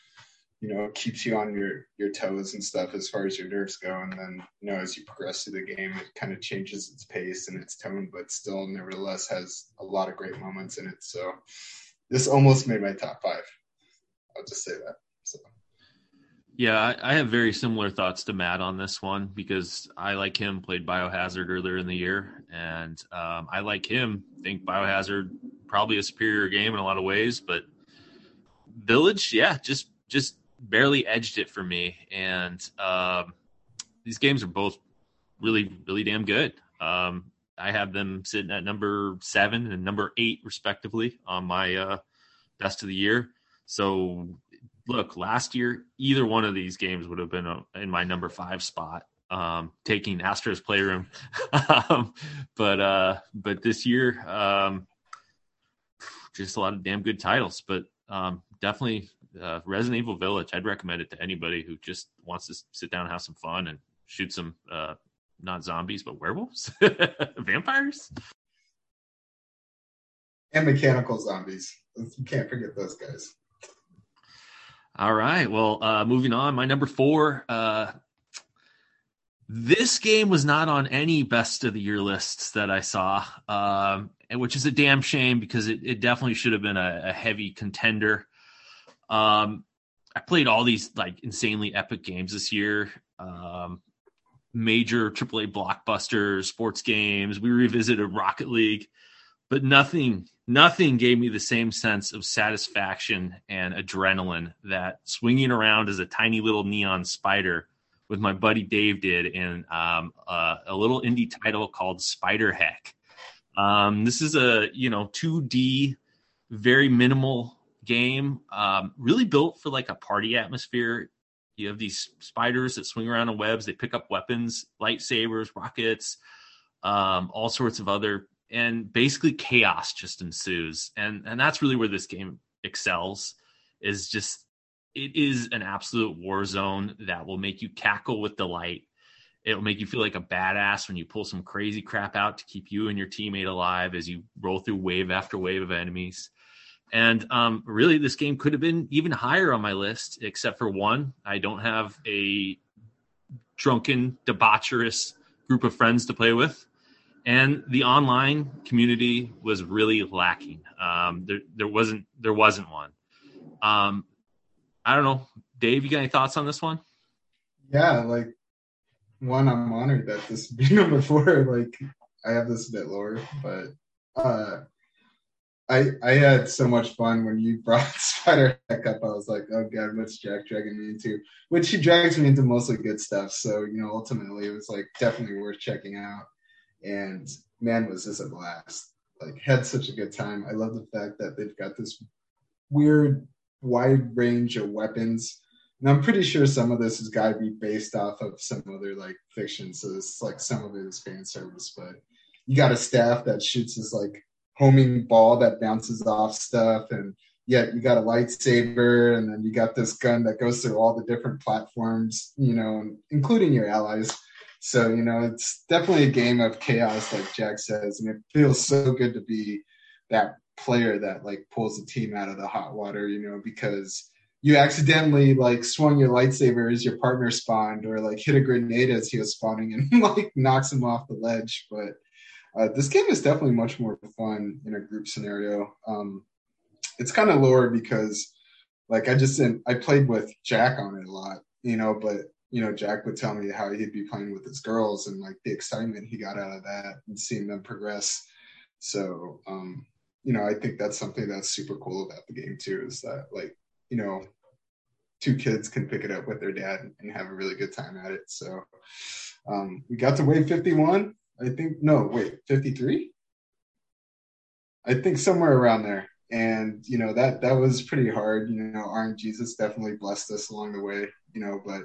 S3: you know keeps you on your your toes and stuff as far as your nerves go. And then you know as you progress through the game it kind of changes its pace and its tone but still nevertheless has a lot of great moments in it. So this almost made my top five. I'll just say that. So.
S2: Yeah, I, have very similar thoughts to Matt on this one because I, like him, played Biohazard earlier in the year, and um, I like him. Think Biohazard probably a superior game in a lot of ways, but Village, yeah, just just barely edged it for me. And um, these games are both really, really damn good. Um, I have them sitting at number seven and number eight, respectively, on my uh, best of the year. So, look, last year, either one of these games would have been a, in my number five spot, um, taking Astro's Playroom. um, but uh, but this year, um, just a lot of damn good titles. But um, definitely uh, Resident Evil Village. I'd recommend it to anybody who just wants to sit down and have some fun and shoot some uh, not zombies but werewolves, vampires,
S3: and mechanical zombies. You can't forget those guys.
S2: All right. Well, uh, moving on. My number four. Uh, this game was not on any best of the year lists that I saw, um, which is a damn shame because it, it definitely should have been a, a heavy contender. Um, I played all these like insanely epic games this year. Um, major AAA blockbusters, sports games. We revisited Rocket League, but nothing, nothing gave me the same sense of satisfaction and adrenaline that swinging around as a tiny little neon spider with my buddy Dave did in um, uh, a little indie title called SpiderHeck. Um, this is a you know 2D, very minimal game, um, really built for like a party atmosphere. You have these spiders that swing around on webs. They pick up weapons, lightsabers, rockets, um, all sorts of other, and basically chaos just ensues. And and that's really where this game excels. Is just it is an absolute war zone that will make you cackle with delight. It'll make you feel like a badass when you pull some crazy crap out to keep you and your teammate alive as you roll through wave after wave of enemies. And um, really, this game could have been even higher on my list, except for one. I don't have a drunken, debaucherous group of friends to play with. And the online community was really lacking. Um, there, there wasn't there wasn't one. Um, I don't know, Dave. You got any thoughts on this one?
S3: Yeah, like one, I'm honored that this be number four. Like I have this a bit lower, but uh, I I had so much fun when you brought Spider Heck up. I was like, oh god, what's Jack dragging me into? Which he drags me into mostly good stuff. So you know, ultimately, it was like definitely worth checking out. And man, was this a blast! Like had such a good time. I love the fact that they've got this weird wide range of weapons. And I'm pretty sure some of this has got to be based off of some other like fiction. So it's like some of it is fan service, but you got a staff that shoots this like homing ball that bounces off stuff, and yet you got a lightsaber, and then you got this gun that goes through all the different platforms, you know, including your allies. So you know, it's definitely a game of chaos, like Jack says, and it feels so good to be that player that like pulls the team out of the hot water, you know, because you accidentally like swung your lightsaber as your partner spawned, or like hit a grenade as he was spawning and like knocks him off the ledge. But uh, this game is definitely much more fun in a group scenario. Um, it's kind of lower because like I just didn't, I played with Jack on it a lot, you know, but you know, Jack would tell me how he'd be playing with his girls and like the excitement he got out of that and seeing them progress. So, um, you know, I think that's something that's super cool about the game too, is that like, you know, two kids can pick it up with their dad and have a really good time at it. So um, we got to wave 51. I think, no, wait, 53? I think somewhere around there. And, you know, that, that was pretty hard. You know, RNGesus Jesus definitely blessed us along the way, you know, but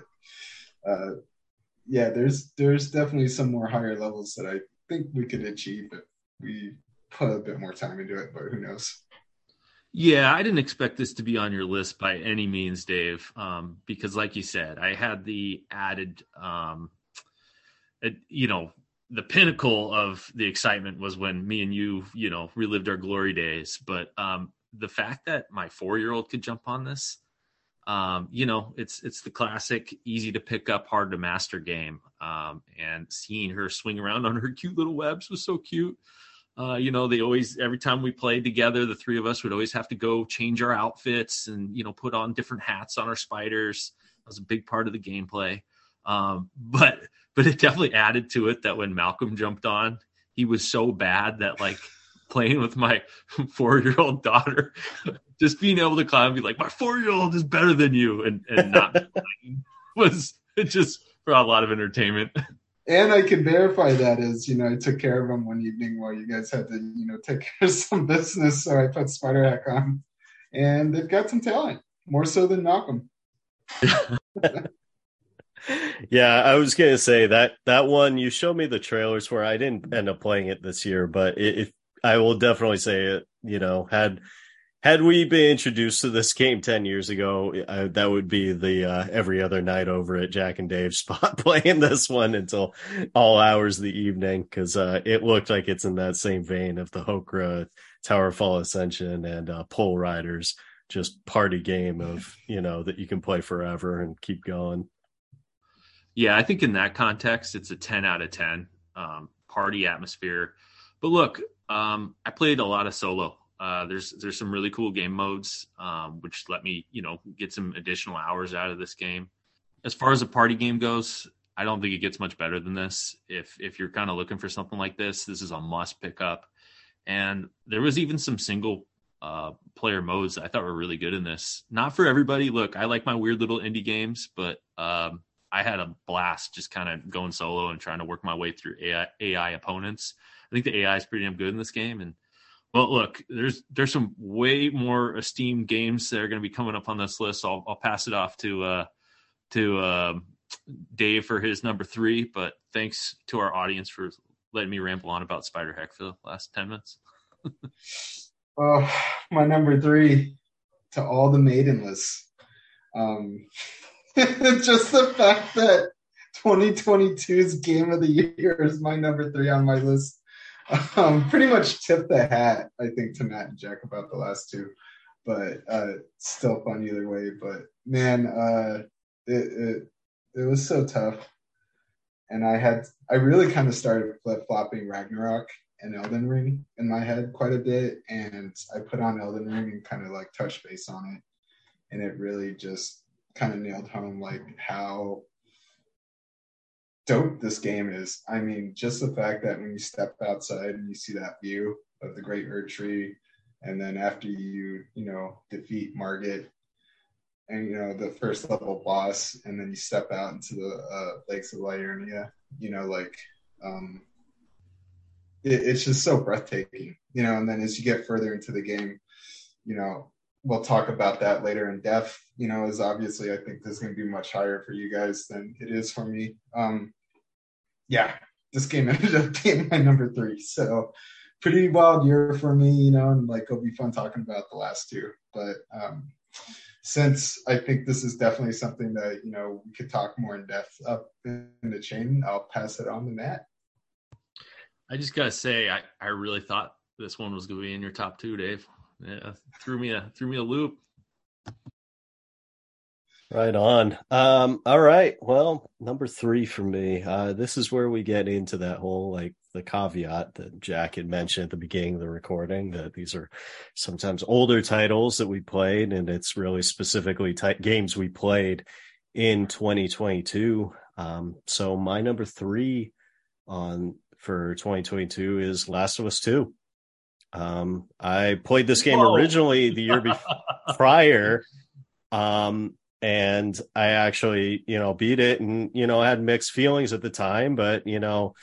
S3: uh, yeah, there's, there's definitely some more higher levels that I think we could achieve if we put a bit more time into it, but who knows?
S2: Yeah, I didn't expect this to be on your list by any means, Dave, um, because, like you said, I had the added, um, it, you know, the pinnacle of the excitement was when me and you, you know, relived our glory days. But um, the fact that my four-year-old could jump on this, um, you know, it's it's the classic, easy to pick up, hard to master game. Um, and seeing her swing around on her cute little webs was so cute. Uh, you know, they always every time we played together, the three of us would always have to go change our outfits and you know put on different hats on our spiders. That was a big part of the gameplay. Um, but but it definitely added to it that when Malcolm jumped on, he was so bad that like playing with my four year old daughter, just being able to climb and be like, my four year old is better than you, and and not was it just brought a lot of entertainment
S3: and I can verify that as you know I took care of him one evening while you guys had to you know take care of some business, so I put SpiderHeck on, and they've got some talent more so than Malcolm.
S1: Yeah, I was gonna say that that one you showed me the trailers for. I didn't end up playing it this year, but if I will definitely say it, you know, had had we been introduced to this game 10 years ago uh, that would be the uh, every other night over at jack and dave's spot playing this one until all hours of the evening because uh, it looked like it's in that same vein of the hokra tower fall ascension and uh, pole riders just party game of you know that you can play forever and keep going
S2: yeah i think in that context it's a 10 out of 10 um, party atmosphere but look um, i played a lot of solo uh, there's there's some really cool game modes, um, which let me you know get some additional hours out of this game. As far as a party game goes, I don't think it gets much better than this. If if you're kind of looking for something like this, this is a must pick up. And there was even some single uh, player modes I thought were really good in this. Not for everybody. Look, I like my weird little indie games, but um, I had a blast just kind of going solo and trying to work my way through AI, AI opponents. I think the AI is pretty damn good in this game. And well, look, there's there's some way more esteemed games that are going to be coming up on this list. So I'll, I'll pass it off to uh, to uh, Dave for his number three. But thanks to our audience for letting me ramble on about SpiderHeck for the last ten minutes.
S3: oh, my number three to all the maidenless. Um, just the fact that 2022's game of the year is my number three on my list. Um, pretty much tip the hat, I think, to Matt and Jack about the last two, but uh, still fun either way. But man, uh, it, it it was so tough, and I had I really kind of started flip flopping Ragnarok and Elden Ring in my head quite a bit, and I put on Elden Ring and kind of like touch base on it, and it really just kind of nailed home like how dope this game is. I mean, just the fact that when you step outside and you see that view of the Great Erdtree, and then after you, you know, defeat Margit and you know the first level boss, and then you step out into the uh, lakes of Liurnia, you know, like um, it, it's just so breathtaking, you know. And then as you get further into the game, you know, we'll talk about that later in depth. You know, is obviously I think this is going to be much higher for you guys than it is for me. Um, yeah, this game ended up being my number three, so pretty wild year for me. You know, and like it'll be fun talking about the last two, but. Um, since I think this is definitely something that you know we could talk more in depth up in the chain, I'll pass it on to Matt.
S2: I just gotta say, I, I really thought this one was gonna be in your top two, Dave. Yeah, threw me a threw me a loop.
S1: Right on. Um, all right. Well, number three for me. Uh, this is where we get into that whole like the caveat that Jack had mentioned at the beginning of the recording that these are sometimes older titles that we played, and it's really specifically ty- games we played in 2022. Um, so my number three on for 2022 is Last of Us 2. Um, I played this game Whoa. originally the year before, prior, um, and I actually, you know, beat it and you know had mixed feelings at the time, but you know,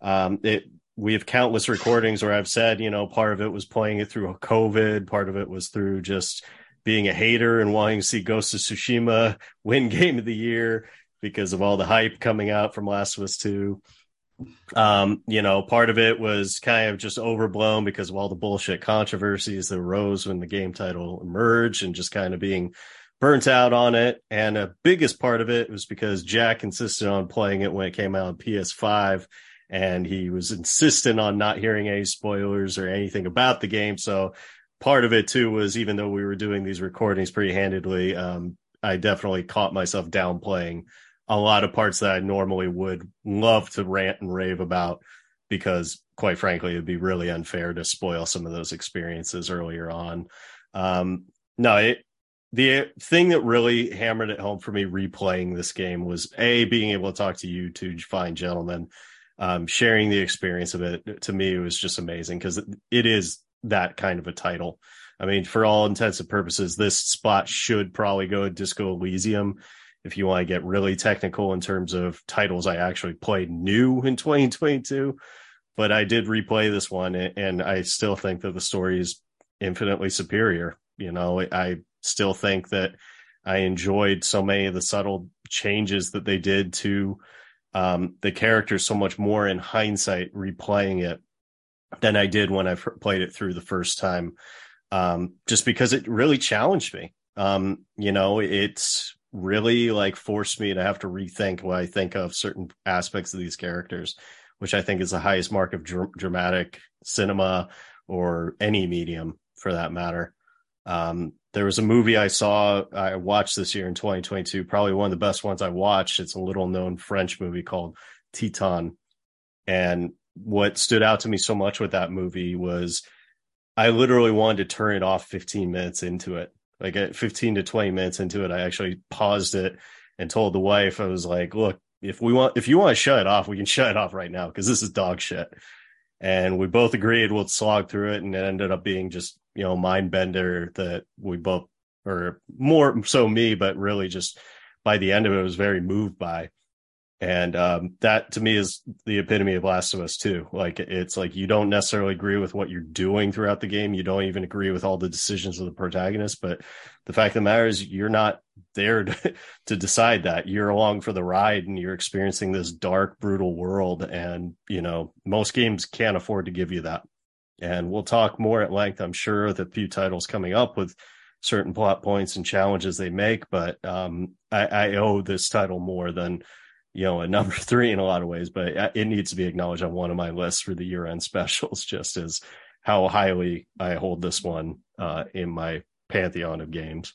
S1: um, it we have countless recordings where I've said, you know, part of it was playing it through COVID, part of it was through just being a hater and wanting to see Ghost of Tsushima win Game of the Year because of all the hype coming out from Last of Us 2. Um, you know, part of it was kind of just overblown because of all the bullshit controversies that arose when the game title emerged and just kind of being burnt out on it. And a biggest part of it was because Jack insisted on playing it when it came out on PS5 and he was insistent on not hearing any spoilers or anything about the game. So part of it too was even though we were doing these recordings pretty handedly, um, I definitely caught myself downplaying a lot of parts that I normally would love to rant and rave about because quite frankly it'd be really unfair to spoil some of those experiences earlier on. Um, no, it, the thing that really hammered it home for me replaying this game was a being able to talk to you two fine gentlemen, um, sharing the experience of it. To me, it was just amazing because it is that kind of a title. I mean, for all intents and purposes, this spot should probably go to Disco Elysium if you want to get really technical in terms of titles I actually played new in 2022. But I did replay this one, and I still think that the story is infinitely superior. You know, I still think that I enjoyed so many of the subtle changes that they did to um, the characters so much more in hindsight, replaying it than I did when I played it through the first time. Um, just because it really challenged me. Um, you know, it's really like forced me to have to rethink what I think of certain aspects of these characters, which I think is the highest mark of dr- dramatic cinema or any medium for that matter. Um, there was a movie I saw, I watched this year in 2022, probably one of the best ones I watched. It's a little known French movie called Titane. And what stood out to me so much with that movie was I literally wanted to turn it off 15 minutes into it like at 15 to 20 minutes into it, I actually paused it and told the wife, I was like, look, if we want, if you want to shut it off, we can shut it off right now because this is dog shit. And we both agreed we'll slog through it. And it ended up being just, you know, mind bender that we both, or more so me, but really just by the end of it, was very moved by. And um, that to me is the epitome of Last of Us 2. Like it's like you don't necessarily agree with what you're doing throughout the game. You don't even agree with all the decisions of the protagonist. But the fact of the matter is you're not there to, to decide that. You're along for the ride and you're experiencing this dark, brutal world. And, you know, most games can't afford to give you that. And we'll talk more at length, I'm sure, the few titles coming up with certain plot points and challenges they make. But um, I, I owe this title more than you know, a number three in a lot of ways, but it needs to be acknowledged on one of my lists for the year end specials, just as how highly I hold this one uh, in my pantheon of games.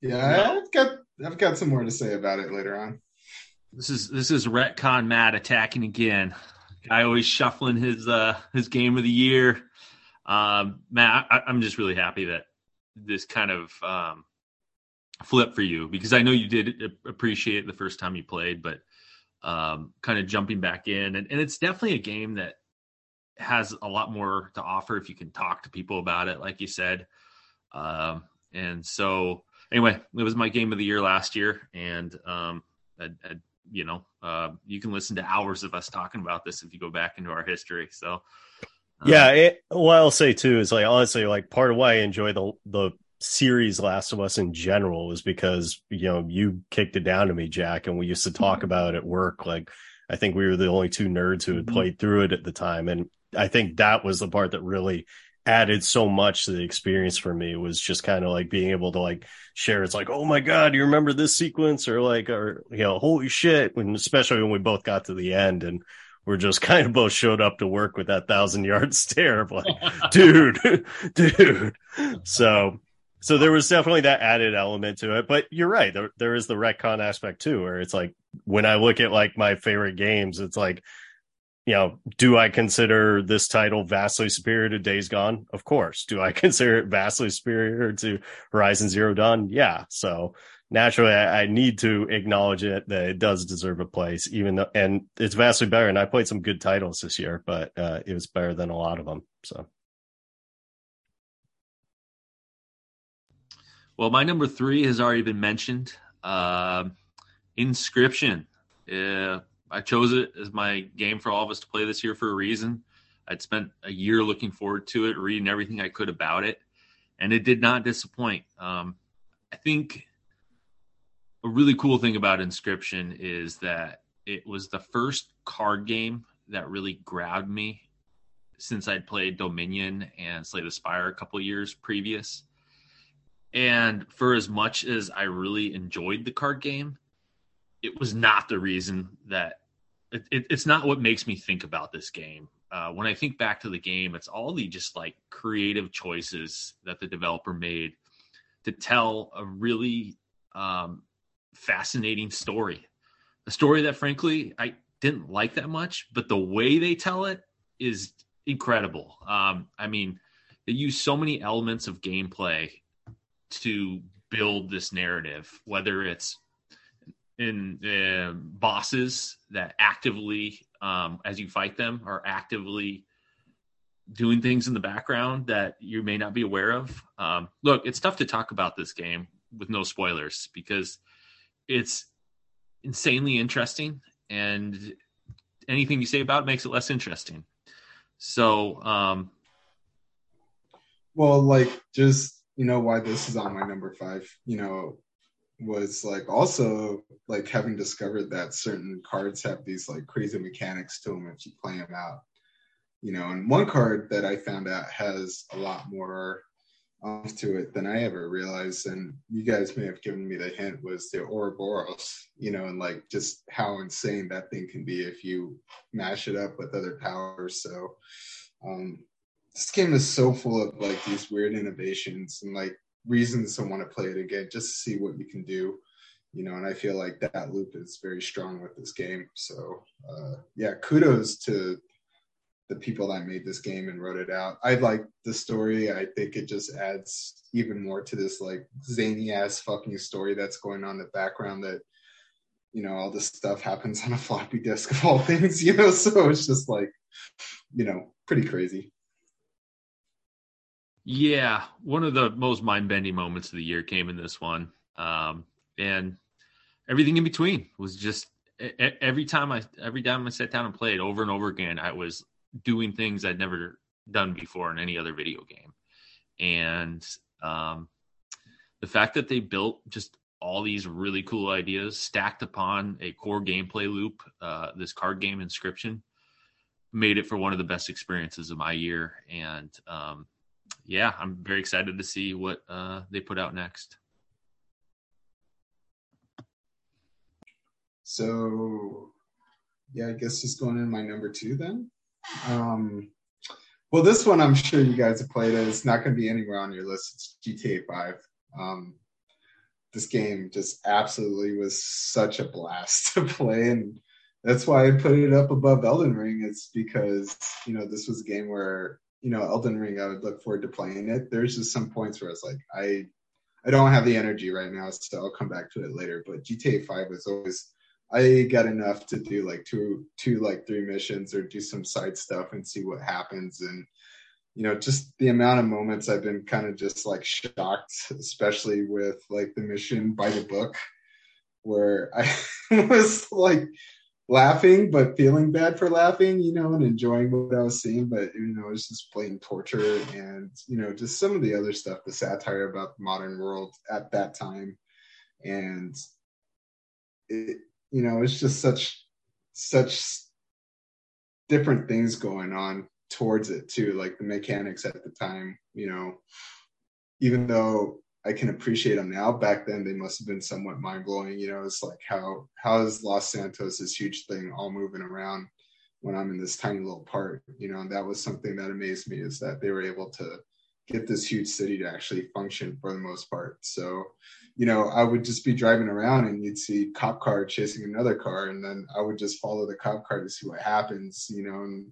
S3: Yeah, I've got I've got some more to say about it later on.
S2: This is this is retcon Matt attacking again. Guy always shuffling his uh his game of the year. Um, Matt, I, I'm just really happy that this kind of um, flip for you because I know you did appreciate it the first time you played, but um, kind of jumping back in, and, and it's definitely a game that has a lot more to offer if you can talk to people about it, like you said. Um, and so, anyway, it was my game of the year last year, and um, I, I, you know, uh, you can listen to hours of us talking about this if you go back into our history. So.
S1: Um, yeah, it, what I'll say too is like honestly, like part of why I enjoy the the series Last of Us in general was because you know you kicked it down to me, Jack, and we used to talk mm-hmm. about it at work. Like I think we were the only two nerds who had mm-hmm. played through it at the time, and I think that was the part that really added so much to the experience for me. Was just kind of like being able to like share. It's like oh my god you remember this sequence? Or like or you know holy shit when especially when we both got to the end and we're just kind of both showed up to work with that thousand yard stare of like dude dude. So so there was definitely that added element to it. But you're right there, there is the retcon aspect too where it's like when i look at like my favorite games it's like you know do i consider this title vastly superior to days gone? Of course. Do i consider it vastly superior to horizon zero dawn? Yeah. So naturally I, I need to acknowledge it that it does deserve a place even though and it's vastly better and i played some good titles this year but uh, it was better than a lot of them so.
S2: Well, my number three has already been mentioned. Uh, Inscryption. Uh, I chose it as my game for all of us to play this year for a reason. I'd spent a year looking forward to it, reading everything I could about it, and it did not disappoint. Um, I think a really cool thing about Inscryption is that it was the first card game that really grabbed me since I'd played Dominion and Slay the Spire a couple years previous. And for as much as I really enjoyed the card game, it was not the reason that it, it, it's not what makes me think about this game. Uh, when I think back to the game, it's all the just like creative choices that the developer made to tell a really um, fascinating story. A story that, frankly, I didn't like that much, but the way they tell it is incredible. Um, I mean, they use so many elements of gameplay to build this narrative, whether it's in uh, bosses that actively, um, as you fight them, are actively doing things in the background that you may not be aware of. Um, look, it's tough to talk about this game with no spoilers because it's insanely interesting, and anything you say about it makes it less interesting. So, um,
S3: well, like just you know why this is on my number five you know was like also like having discovered that certain cards have these like crazy mechanics to them if you play them out you know and one card that i found out has a lot more off to it than i ever realized and you guys may have given me the hint was the ouroboros you know and like just how insane that thing can be if you mash it up with other powers so um this game is so full of like these weird innovations and like reasons to want to play it again just to see what you can do you know and i feel like that loop is very strong with this game. So uh, yeah kudos to the people that made this game and wrote it out. I like the story. I think it just adds even more to this like zany ass fucking story that's going on in the background that you know all this stuff happens on a floppy disk of all things you know? So it's just like you know pretty crazy
S2: yeah, one of the most mind bending moments of the year came in this one. um, and everything in between was just every time I every time I sat down and played over and over again, I was doing things I'd never done before in any other video game, and um, the fact that they built just all these really cool ideas stacked upon a core gameplay loop, uh, this card game Inscryption, made it for one of the best experiences of my year. And um, yeah, I'm very excited to see what uh, they put out next.
S3: So, yeah, I guess just going in my number two then. Um, well, this one I'm sure you guys have played it. It's not going to be anywhere on your list. It's GTA 5. Um, this game just absolutely was such a blast to play, and that's why I put it up above Elden Ring. It's because you know this was a game where you know Elden Ring I would look forward to playing it. There's just some points where it's like I I don't have the energy right now, so I'll come back to it later. But GTA 5 was always I got enough to do like two two like three missions or do some side stuff and see what happens and you know just the amount of moments I've been kind of just like shocked especially with like the mission by the book where I was like laughing but feeling bad for laughing you know and enjoying what I was seeing. But you know it's just plain torture and you know just some of the other stuff the satire about the modern world at that time. And it, you know it's just such such different things going on towards it too like the mechanics at the time you know. Even though i can appreciate them now. Back then they must have been somewhat mind-blowing you know it's like how how is los santos this huge thing all moving around when i'm in this tiny little part you know? And that was something that amazed me is that they were able to get this huge city to actually function for the most part. So you know, I would just be driving around and you'd see cop car chasing another car, and then I would just follow the cop car to see what happens, you know. And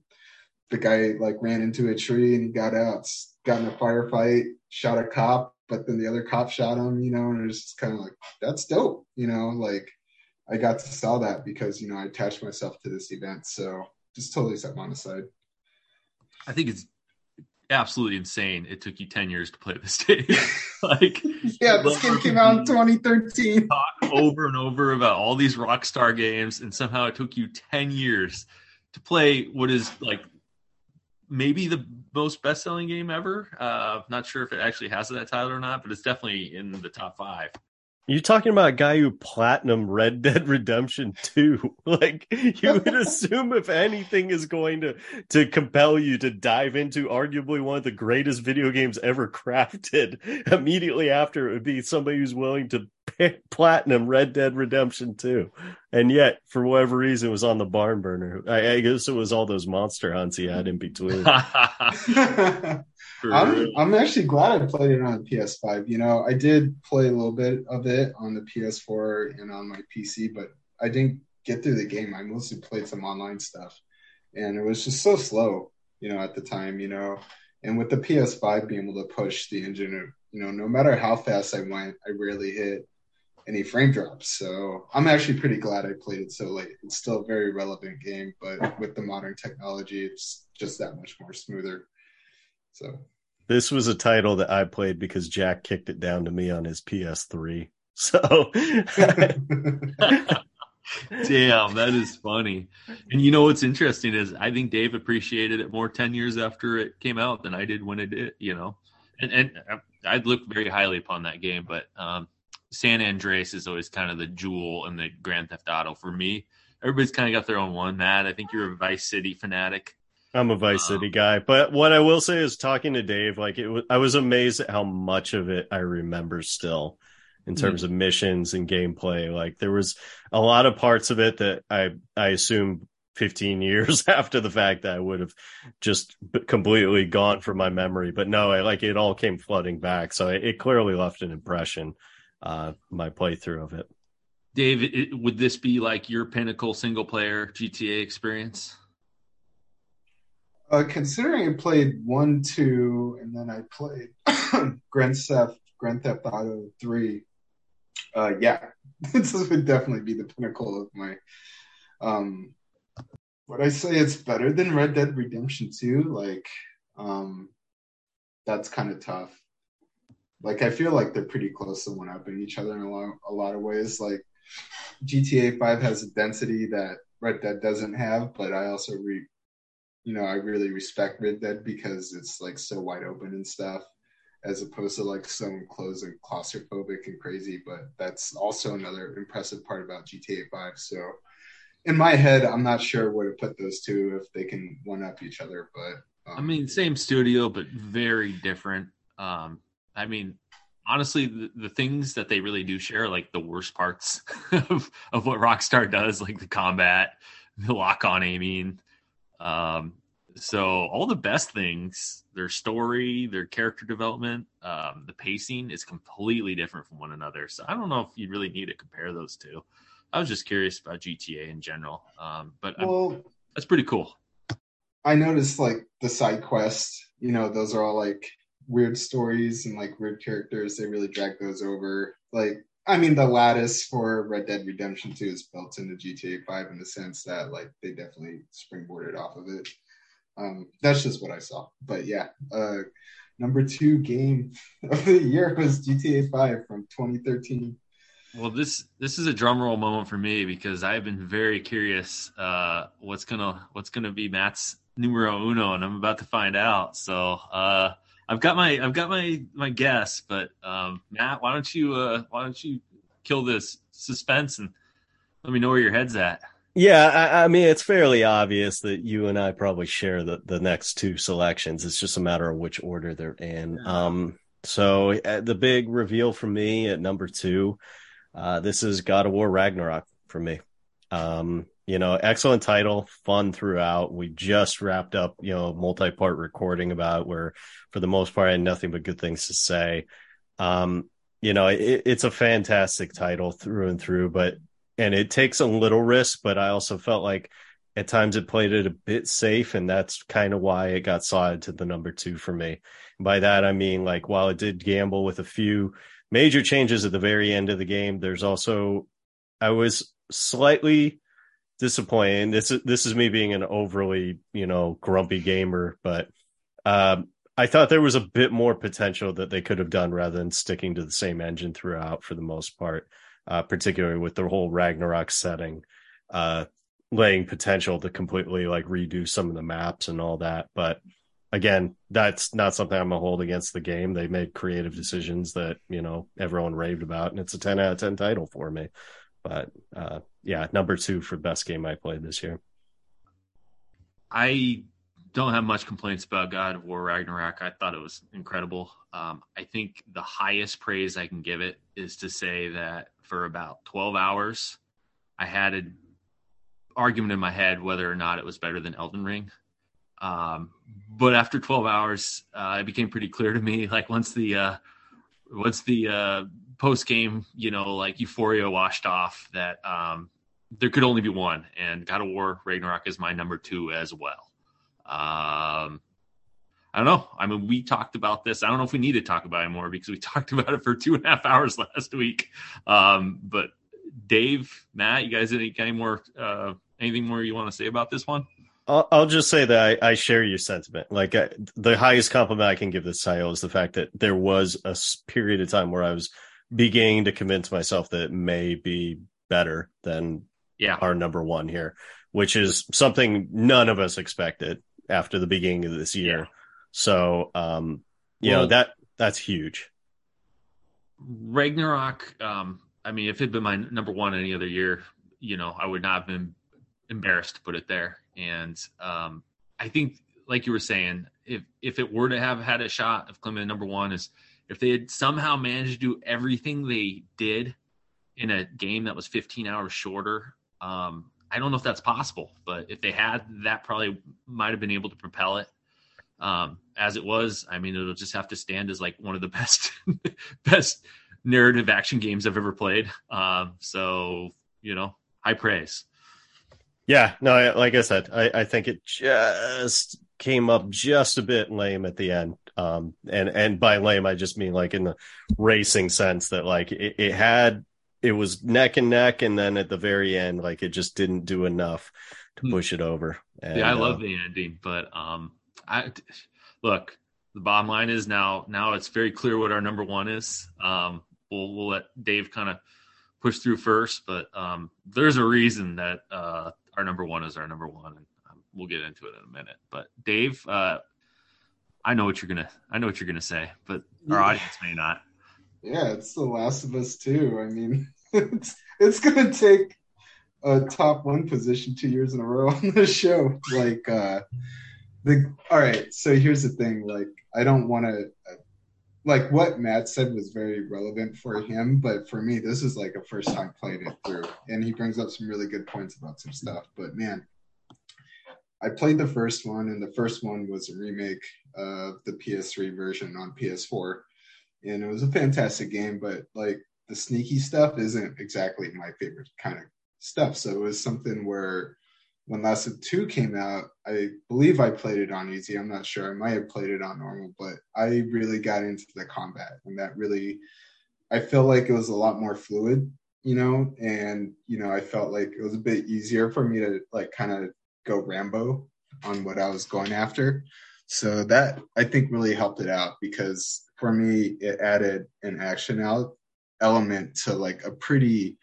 S3: the guy like ran into a tree and he got out, got in a firefight, shot a cop, but then the other cop shot him, you know. And it was just kind of like that's dope, you know. Like I got to sell that because you know I attached myself to this event, so just totally set mine aside.
S2: I think it's absolutely insane. It took you 10 years to play this game. like,
S3: yeah, this game came out in 2013.
S2: Talk over and over about all these Rockstar games, and somehow it took you 10 years to play what is like maybe the most best selling game ever. Uh, not sure if it actually has that title or not, but it's definitely in the top five.
S1: You're talking about a guy who platinum Red Dead Redemption 2. Like you would assume if anything is going to to compel you to dive into arguably one of the greatest video games ever crafted, immediately after it would be somebody who's willing to platinum Red Dead Redemption 2. And yet, for whatever reason, it was on the barn burner. I, I guess it was all those monster hunts he had in between.
S3: I'm, I'm actually glad I played it on PS5. You know, I did play a little bit of it on the PS4 and on my PC, but I didn't get through the game. I mostly played some online stuff, and it was just so slow, you know, at the time, you know. And with the PS5 being able to push the engine, you know, no matter how fast I went, I rarely hit any frame drops. So I'm actually pretty glad I played it so late. It's still a very relevant game, but with the modern technology, it's just that much more smoother. So
S1: this was a title that I played because Jack kicked it down to me on his PS3. So
S2: Damn, that is funny. And you know what's interesting is I think Dave appreciated it more 10 years after it came out than I did when it did, you know. And and I'd look very highly upon that game, but um San Andreas is always kind of the jewel in the Grand Theft Auto for me. Everybody's kind of got their own one. Matt, I think you're a Vice City fanatic.
S1: I'm a Vice City guy, but what I will say is talking to Dave, like it was, I was amazed at how much of it I remember still in hmm. terms mm. of missions and gameplay. Like there was a lot of parts of it that I, I assume 15 years after the fact that I would have just completely gone from my memory, but no, I like it all came flooding back. So it, it clearly left an impression, uh, my playthrough of it.
S2: Dave, it, would this be like your pinnacle single player GTA experience?
S3: Uh, considering I played one, two, and then I played Grand Theft Grand Theft Auto three, uh, yeah, this would definitely be the pinnacle of my. Um, would I say it's better than Red Dead Redemption two? Like, um, that's kind of tough. Like I feel like they're pretty close to one upping each other in a lot, a lot of ways. Like GTA Five has a density that Red Dead doesn't have, but I also re, you know, I really respect Red Dead because it's like so wide open and stuff, as opposed to like so enclosed and claustrophobic and crazy. But that's also another impressive part about GTA Five. So in my head, I'm not sure where to put those two if they can one up each other, but
S2: um, I mean, same studio, but very different. Um, I mean, honestly, the, the, things that they really do share, like the worst parts of, of what Rockstar does, like the combat, the lock on aiming. Um, so all the best things, their story, their character development, um, the pacing is completely different from one another. So I don't know if you really need to compare those two. I was just curious about GTA in general, um, but well, that's pretty cool.
S3: I noticed like the side quests, you know, those are all like weird stories and like weird characters. They really drag those over. Like, I mean, the lattice for Red Dead Redemption 2 is built into GTA 5 in the sense that like they definitely springboarded off of it. Um, that's just what I saw. But yeah, uh, number two game of the year was GTA 5 from 2013.
S2: Well, this this is a drum roll moment for me because I've been very curious uh, what's gonna what's gonna be Matt's numero uno, and I'm about to find out. So uh, I've got my I've got my my guess, but um, Matt, why don't you uh, why don't you kill this suspense and let me know where your head's at.
S1: Yeah, I, I, mean it's fairly obvious that you and I probably share the the next two selections. It's just a matter of which order they're in. Yeah. Um, so uh, the big reveal for me at number two, uh, this is God of War Ragnarok for me. Um, you know, excellent title, fun throughout. We just wrapped up, you know, multi-part recording about where for the most part I had nothing but good things to say. Um, you know, it, it's a fantastic title through and through, but and it takes a little risk, but I also felt like at times it played it a bit safe, and that's kind of why it got slotted to the number two for me. by that I mean like while it did gamble with a few major changes at the very end of the game, there's also I was slightly disappointing. This is this is me being an overly you know grumpy gamer, but um, I thought there was a bit more potential that they could have done rather than sticking to the same engine throughout for the most part, uh, particularly with the whole Ragnarok setting, uh, laying potential to completely like redo some of the maps and all that. But again, that's not something I'm gonna hold against the game. They made creative decisions that you know everyone raved about, and it's a 10 out of 10 title for me. But uh, yeah, number two for best game I played this year.
S2: I don't have much complaints about God of War Ragnarok. I thought it was incredible. Um, I think the highest praise I can give it is to say that for about 12 hours, I had an argument in my head whether or not it was better than Elden Ring. Um, but after 12 hours, uh, it became pretty clear to me, like once the, uh, once the, uh, post game, you know, like euphoria washed off that um, there could only be one, and God of War Ragnarok is my number two as well. Um, I don't know. I mean, we talked about this. I don't know if we need to talk about it more because we talked about it for two and a half hours last week. Um, but Dave, Matt, you guys, any, any more, uh, anything more you want to say about this one?
S1: I'll, I'll just say that I, I, share your sentiment. Like I, the highest compliment I can give this title is the fact that there was a period of time where I was beginning to convince myself that it may be better than
S2: yeah.
S1: our number one here, which is something none of us expected after the beginning of this year. Yeah. So, um, you well, know, that that's huge.
S2: Ragnarok, um, I mean, if it had been my number one any other year, you know, I would not have been embarrassed to put it there. And um, I think, like you were saying, if if it were to have had a shot of claiming number one, is if they had somehow managed to do everything they did in a game that was 15 hours shorter, um, I don't know if that's possible, but if they had, that probably might have been able to propel it. Um, as it was, I mean, it'll just have to stand as like one of the best, best narrative action games I've ever played. Um, so you know, high praise.
S1: Yeah, no, like I said, I, I think it just came up just a bit lame at the end. Um, and and by lame, I just mean like in the racing sense that like it, it had it was neck and neck, and then at the very end, like it just didn't do enough to hmm. push it over.
S2: And, yeah, I love uh, the ending, but um, I look the bottom line is now now it's very clear what our number one is. Um, we'll we'll let Dave kind of push through first, but um, there's a reason that uh, our number one is our number one, and um, we'll get into it in a minute. But Dave, uh, I know what you're gonna I know what you're gonna say, but our
S3: Yeah.
S2: audience may not.
S3: Yeah, it's The Last of Us too. I mean, it's it's gonna take a top one position two years in a row on the show. Like, uh, the all right. So here's the thing. Like, I don't want to. Like what Matt said was very relevant for him, but for me, this is like a first time playing it through, and he brings up some really good points about some stuff. But man, I played the first one, and the first one was a remake of the PS3 version on PS4 and it was a fantastic game but like the sneaky stuff isn't exactly my favorite kind of stuff. So it was something where when last of 2 came out i believe i played it on easy. I'm not sure. I might have played it on normal but i really got into the combat and that really i felt like it was a lot more fluid you know and you know i felt like it was a bit easier for me to like kind of go rambo on what i was going after. So that I think really helped it out because for me it added an action out element to like a pretty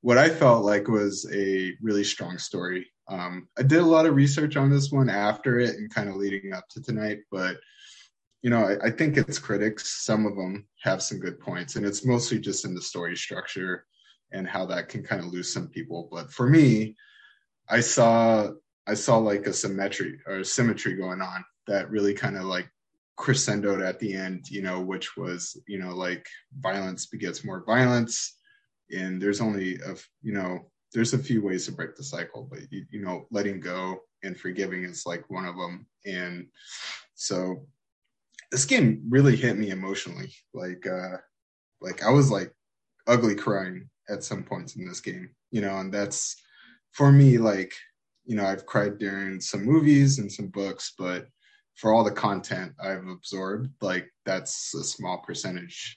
S3: what I felt like was a really strong story. Um, I did a lot of research on this one after it and kind of leading up to tonight, but you know, I, I think its critics, some of them have some good points, and it's mostly just in the story structure and how that can kind of lose some people. But for me, I saw I saw like a symmetry or symmetry going on that really kind of like crescendoed at the end, you know, which was, you know, like violence begets more violence. And there's only a, you know, there's a few ways to break the cycle, but you, you know, letting go and forgiving is like one of them. And so this game really hit me emotionally. Like, uh, like I was like ugly crying at some points in this game, you know, and that's for me, like, you know, I've cried during some movies and some books, but for all the content I've absorbed, like that's a small percentage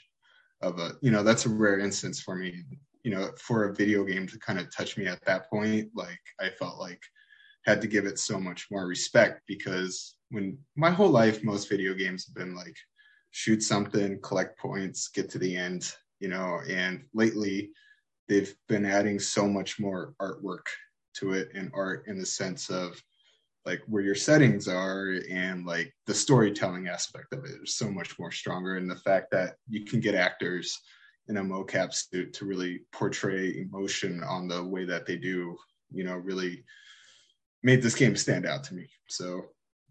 S3: of a, you know, that's a rare instance for me. You know, for a video game to kind of touch me at that point, like I felt like had to give it so much more respect because when my whole life, most video games have been like shoot something, collect points, get to the end, you know, and lately they've been adding so much more artwork to it and art in the sense of like where your settings are and like the storytelling aspect of it is so much more stronger. And the fact that you can get actors in a mocap suit to really portray emotion on the way that they do you know really made this game stand out to me. So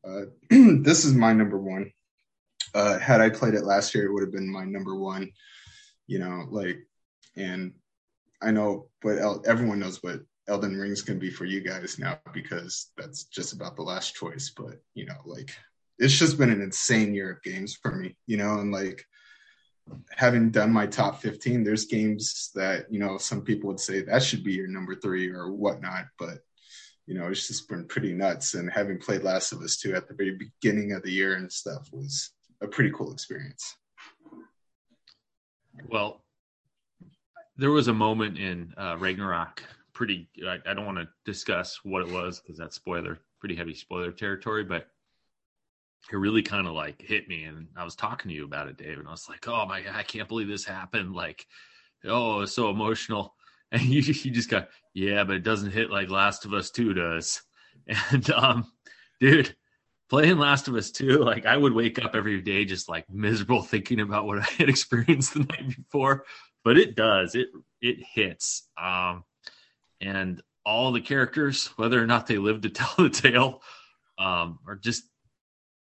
S3: uh, this is my number one. Uh, had i played it last year it would have been my number one you know like and i know but everyone knows what Elden Ring's gonna be for you guys now because that's just about the last choice. But you know, like it's just been an insane year of games for me, you know, and like having done my top 15, there's games that, you know, some people would say that should be your number three or whatnot, but you know, it's just been pretty nuts. And having played Last of Us 2 at the very beginning of the year and stuff was a pretty cool experience.
S2: Well, there was a moment in uh, Ragnarok. Pretty. I, I don't want to discuss what it was because that's spoiler, pretty heavy spoiler territory. But it really kind of like hit me, and I was talking to you about it, Dave, and I was like, "Oh my god, I can't believe this happened!" Like, oh, it's so emotional. And you, you just got, yeah, but it doesn't hit like Last of Us Two does. And um, dude, playing Last of Us 2, like I would wake up every day just like miserable thinking about what I had experienced the night before. But it does. It it hits. Um and all the characters, whether or not they live to tell the tale, um, are just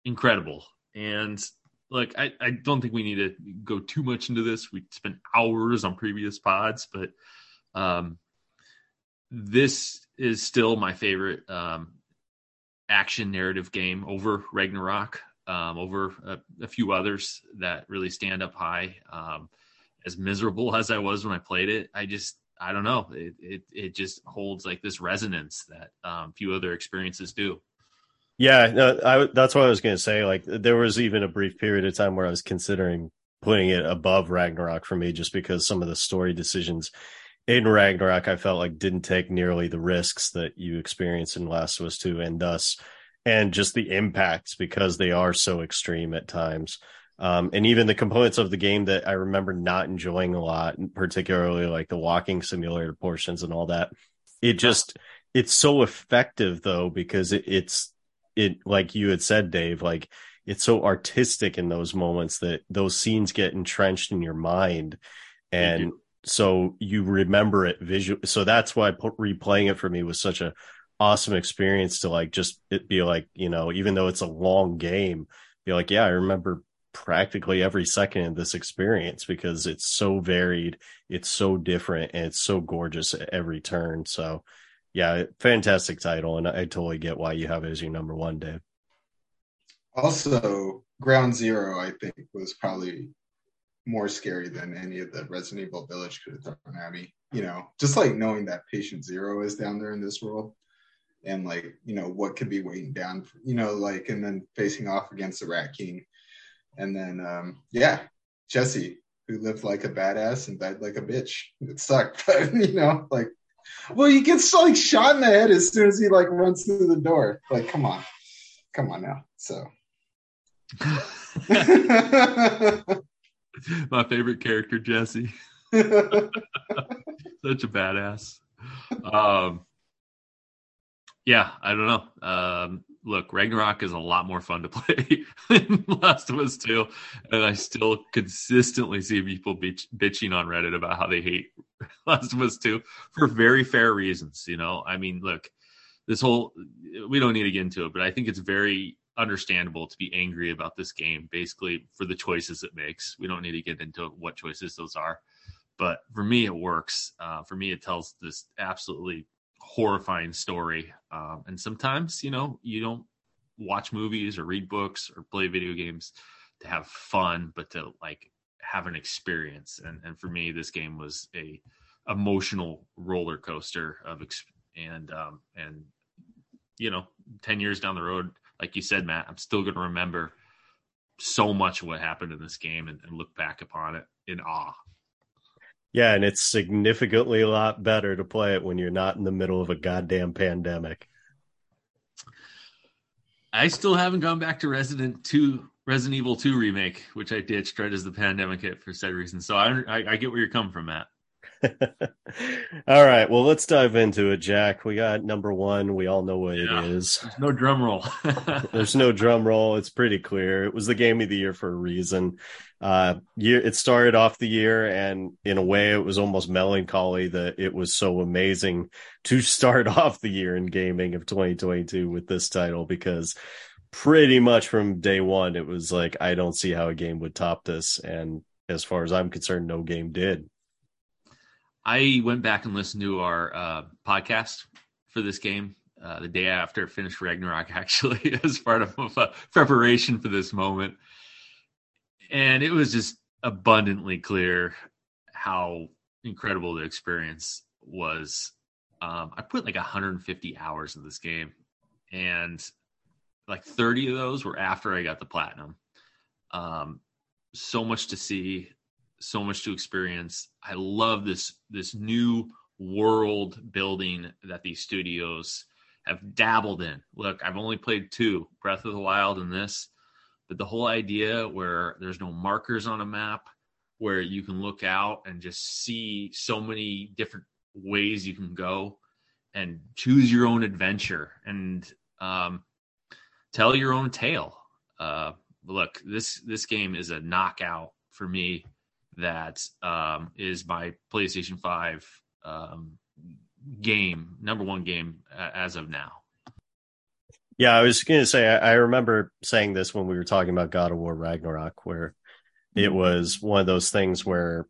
S2: incredible. And like I, I don't think we need to go too much into this. We spent hours on previous pods, but um this is still my favorite um action narrative game over Ragnarok, um, over a, a, few others that really stand up high. Um, as miserable as I was when I played it, I just I don't know. It it, it just holds like this resonance that um, few other experiences do.
S1: Yeah, no, I, that's what I was going to say. Like, there was even a brief period of time where I was considering putting it above Ragnarok for me, just because some of the story decisions in Ragnarok I felt like didn't take nearly the risks that you experience in Last of Us 2 and thus and just the impacts because they are so extreme at times. Um, and even the components of the game that I remember not enjoying a lot, particularly like the walking simulator portions and all that. It just, it's so effective though, because it, it's, it, like you had said, Dave, like it's so artistic in those moments that those scenes get entrenched in your mind. And so you remember it visually. So that's why replaying it for me was such a awesome experience to like just it be like, you know, even though it's a long game, be like, yeah, I remember practically every second of this experience because it's so varied, it's so different, and it's so gorgeous at every turn. So, yeah, fantastic title, and I totally get why you have it as your number one, Dave.
S3: Also, Ground Zero, I think, was probably more scary than any of the Resident Evil Village could have thrown at me. You know, just like knowing that Patient Zero is down there in this world, and like you know what could be waiting down, you know, like and then facing off against the Rat King and then, um, yeah, Jesse, who lived like a badass and died like a bitch. It sucked, but you know, like, well, he gets like shot in the head as soon as he like runs through the door. Like, come on, come on now. So,
S2: my favorite character, Jesse. Such a badass. Um, yeah, I don't know. Um, look, Ragnarok is a lot more fun to play than Last of Us 2. And I still consistently see people bitch, bitching on Reddit about how they hate Last of Us 2 for very fair reasons. You know, I mean, look, this whole, we don't need to get into it, but I think it's very understandable to be angry about this game, basically for the choices it makes. We don't need to get into what choices those are. But for me, it works. Uh, for me, it tells this absolutely horrifying story. Um, and sometimes, you know, you don't watch movies or read books or play video games to have fun, but to like have an experience. And and for me, this game was a emotional roller coaster of ex- and um and you know, ten years down the road, like you said, Matt, I'm still going to remember so much of what happened in this game and, and look back upon it in awe.
S1: Yeah, and it's significantly a lot better to play it when you're not in the middle of a goddamn pandemic.
S2: I still haven't gone back to Resident Two, Resident Evil Two remake, which I ditched right as the pandemic hit for said reason. So I, I, I get where you're coming from, Matt.
S1: all right, well, let's dive into it, Jack. We got number one. We all know what
S2: Yeah.
S1: it is.
S2: There's no drum roll.
S1: There's no drum roll. It's pretty clear. It was the game of the year for a reason. Uh, year it started off the year, and in a way, it was almost melancholy that it was so amazing to start off the year in gaming of 2022 with this title because pretty much from day one, it was like I don't see how a game would top this, and as far as I'm concerned, no game did.
S2: I went back and listened to our uh, podcast for this game uh, the day after it finished Ragnarok, actually, as part of uh, preparation for this moment. And it was just abundantly clear how incredible the experience was. Um, I put like 150 hours in this game, and like 30 of those were after I got the platinum. Um, so much to see, so much to experience. I love this this new world building that these studios have dabbled in. Look, I've only played two, Breath of the Wild and this, but the whole idea where there's no markers on a map, where you can look out and just see so many different ways you can go and choose your own adventure and um, tell your own tale. Uh, look, this this game is a knockout for me that um, is my PlayStation 5 um, game, number one game uh, as of now.
S1: Yeah, I was going to say, I, I remember saying this when we were talking about God of War Ragnarok, where it mm-hmm. was one of those things where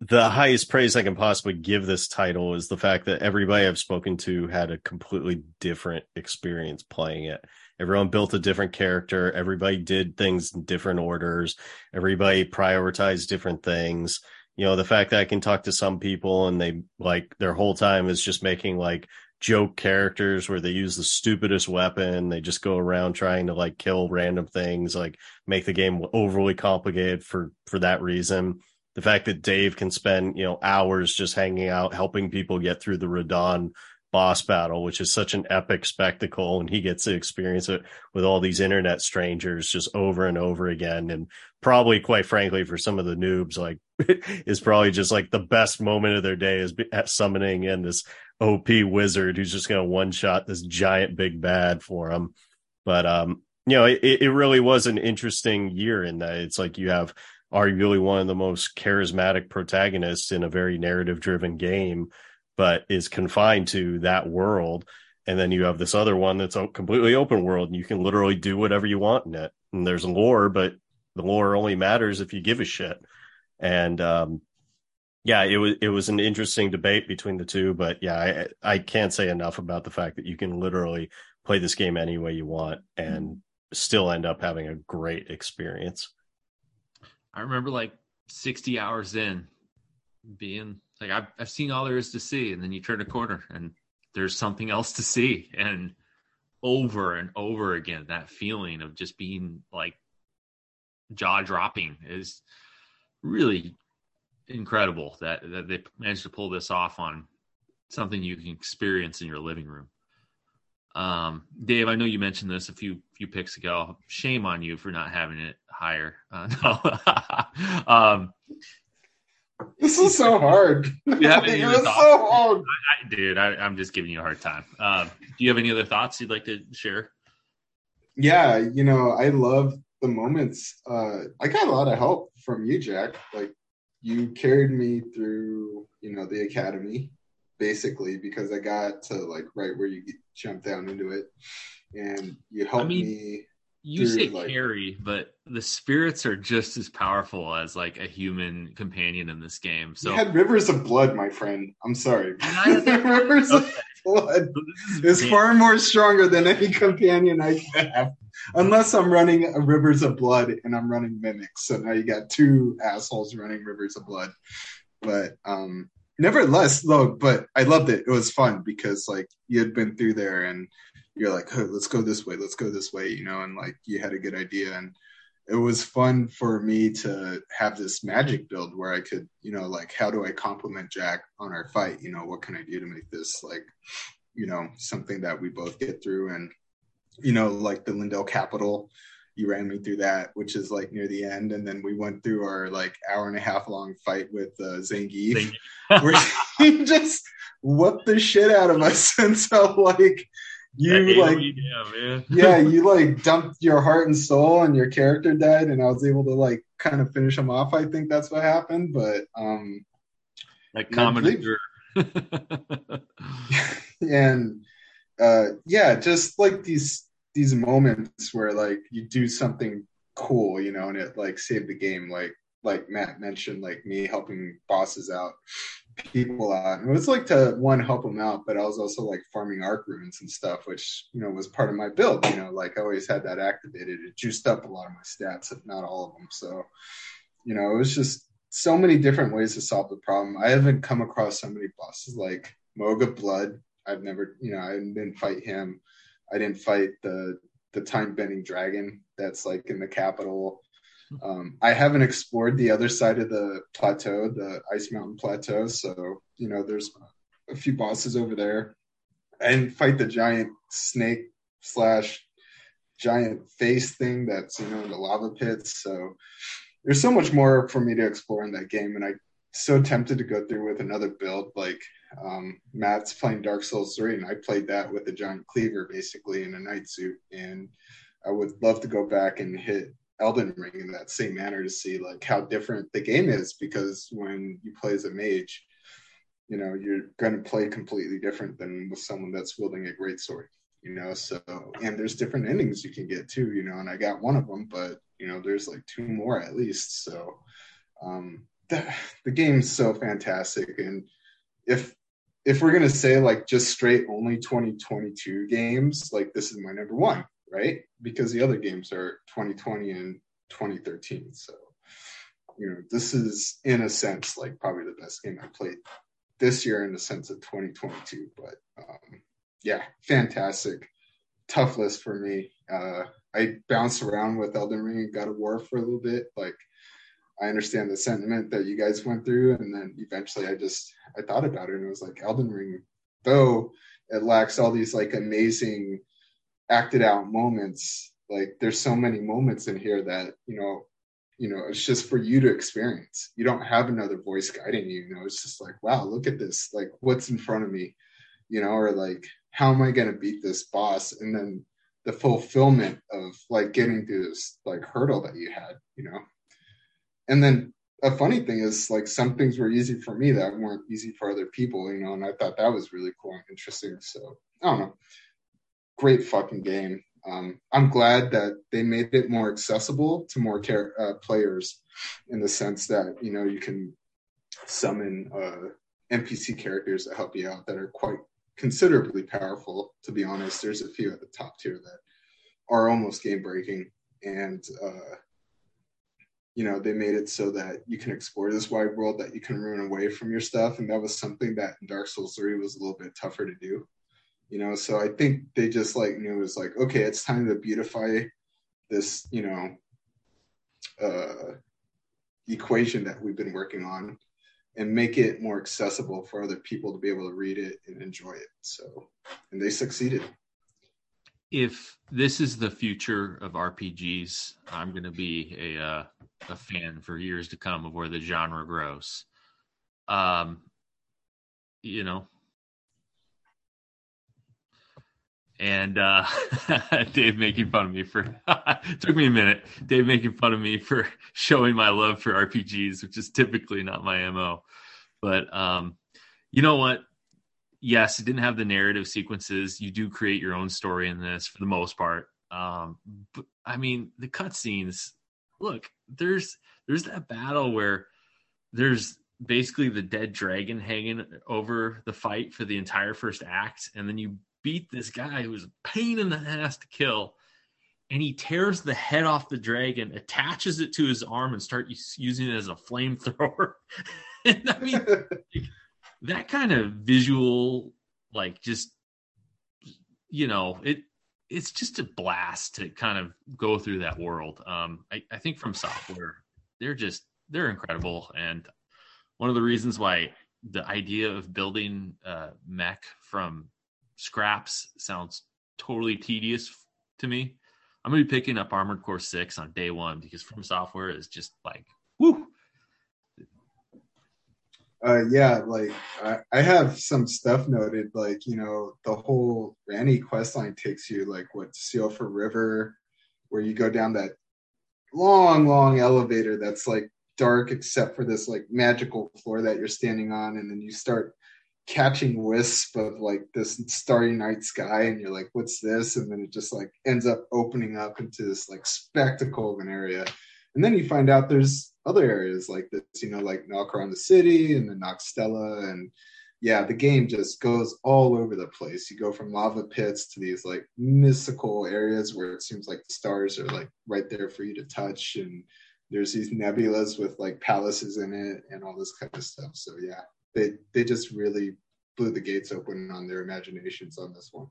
S1: the highest praise I can possibly give this title is the fact that everybody I've spoken to had a completely different experience playing it. Everyone built a different character. Everybody did things in different orders. Everybody prioritized different things. You know, the fact that I can talk to some people and they like their whole time is just making like joke characters where they use the stupidest weapon. They just go around trying to like kill random things, like make the game overly complicated for for that reason. The fact that Dave can spend, you know, hours just hanging out helping people get through the Radahn boss battle, which is such an epic spectacle. And he gets to experience it with all these internet strangers just over and over again. And probably, quite frankly, for some of the noobs, like is probably just like the best moment of their day is summoning in this OP wizard who's just going to one shot this giant big bad for him. But, um, you know, it, it really was an interesting year in that it's like you have arguably one of the most charismatic protagonists in a very narrative driven game but is confined to that world. And then you have this other one that's a completely open world and you can literally do whatever you want in it. And there's lore, but the lore only matters if you give a shit. And, um, yeah, it was, it was an interesting debate between the two, but yeah, I, I can't say enough about the fact that you can literally play this game any way you want and mm-hmm. still end up having a great experience.
S2: I remember like 60 hours in being like I've I've seen all there is to see, and then you turn a corner and there's something else to see, and over and over again, that feeling of just being like jaw dropping is really incredible that that they managed to pull this off on something you can experience in your living room. Um, Dave, I know you mentioned this a few few picks ago. Shame on you for not having it higher. Uh, no. um,
S3: this is so hard.
S2: Yeah, it was so hard. I, I, dude, I, am just giving you a hard time. Um, do you have any other thoughts you'd like to share?
S3: Yeah, you know, I love the moments. Uh, I got a lot of help from you, Jack. Like, you carried me through, you know, the academy, basically, because I got to like right where you jump down into it, and you helped I mean, me
S2: you say like, carry, but the spirits are just as powerful as like a human companion in this game. So
S3: you had rivers of blood, my friend. I'm sorry. rivers okay. blood is far more stronger than any companion I have. Unless I'm running rivers of blood and I'm running mimics. So now you got two assholes running rivers of blood. But um nevertheless, though, but I loved it. It was fun because like you had been through there and you're like, hey, let's go this way, let's go this way, you know, and like you had a good idea. And it was fun for me to have this magic build where I could, you know, like, how do I compliment Jack on our fight? You know, what can I do to make this like, you know, something that we both get through? And, you know, like the Leyndell Capital, you ran me through that, which is like near the end. And then we went through our like hour and a half long fight with uh, Zangief, where he just whooped the shit out of us. And so, like, you like yeah, yeah, you like dumped your heart and soul and your character died and I was able to like kind of finish him off. I think that's what happened. But um
S2: like common
S3: and uh yeah, just like these these moments where like you do something cool, you know, and it like saved the game. Like like Matt mentioned, like me helping bosses out people out. And it was like to one help them out, but I was also like farming arc runes and stuff, which you know was part of my build. You know, like I always had that activated. It juiced up a lot of my stats, if not all of them. So, you know, it was just so many different ways to solve the problem. I haven't come across so many bosses like Moga Blood. I've never, you know, I didn't fight him. I didn't fight the the time bending dragon that's like in the capital. Um, I haven't explored the other side of the plateau, the Ice Mountain Plateau. So, you know, there's a few bosses over there. And fight the giant snake slash giant face thing that's, you know, in the lava pits. So there's so much more for me to explore in that game. And I so tempted to go through with another build like um, Matt's playing Dark Souls 3 and I played that with a giant cleaver basically in a knight suit and I would love to go back and hit Elden Ring in that same manner to see like how different the game is because when you play as a mage, you know, you're going to play completely different than with someone that's wielding a great sword, you know. So, and there's different endings you can get too, you know. And I got one of them, but you know, there's like two more at least. So, um, the, the game's so fantastic, and if if we're gonna say like just straight only 2022 games, like this is my number one right? Because the other games are 2020 and 2013. So, you know, this is in a sense like probably the best game I played this year in the sense of 2022. But um, yeah, fantastic. Tough list for me. Uh, I bounced around with Elden Ring and God of War for a little bit. Like, I understand the sentiment that you guys went through, and then eventually I just I thought about it and it was like Elden Ring, though it lacks all these like amazing acted out moments. Like there's so many moments in here that, you know, you know, it's just for you to experience. You don't have another voice guiding you, you know, it's just like, wow, look at this. Like what's in front of me, you know, or like, how am I going to beat this boss? And then the fulfillment of like getting through this like hurdle that you had, you know. And then a funny thing is like some things were easy for me that weren't easy for other people, you know, and I thought that was really cool and interesting. So I don't know. Great fucking game. Um, I'm glad that they made it more accessible to more uh, players in the sense that, you know, you can summon uh, NPC characters that help you out that are quite considerably powerful. To be honest, there's a few at the top tier that are almost game breaking, and uh, you know they made it so that you can explore this wide world that you can run away from your stuff, and that was something that in Dark Souls 3 was a little bit tougher to do. You know, so I think they just like knew it was like, okay, it's time to beautify this, you know, uh, equation that we've been working on and make it more accessible for other people to be able to read it and enjoy it. So, and they succeeded.
S2: If this is the future of RPGs, I'm going to be a uh, a fan for years to come of where the genre grows. Um, you know, and uh, Dave making fun of me for took me a minute. Dave making fun of me for showing my love for RPGs, which is typically not my mo. But um, you know what? Yes, it didn't have the narrative sequences. You do create your own story in this for the most part. Um, but I mean, the cutscenes. Look, there's there's that battle where there's basically the dead dragon hanging over the fight for the entire first act, and then you beat this guy who's a pain in the ass to kill. And he tears the head off the dragon, attaches it to his arm, and starts using it as a flamethrower. and I mean, like, that kind of visual, like just you know, it it's just a blast to kind of go through that world. Um, I, I think FromSoftware, they're just they're incredible, and one of the reasons why the idea of building uh, mech from scraps sounds totally tedious to me. I'm gonna be picking up Armored Core Six on day one because FromSoftware is just like whoo.
S3: Uh, yeah, like I, I have some stuff noted, like you know the whole Ranni quest line takes you like what Siofra River, where you go down that long, long elevator that's like dark except for this like magical floor that you're standing on, and then you start catching wisp of like this starry night sky and you're like what's this? And then it just like ends up opening up into this like spectacle of an area. And then you find out there's other areas like this you know like knock around the city and then Nokstella and yeah the game just goes all over the place. You go from lava pits to these like mystical areas where it seems like the stars are like right there for you to touch and there's these nebulas with like palaces in it and all this kind of stuff. So yeah they they just really blew the gates open on their imaginations on this one.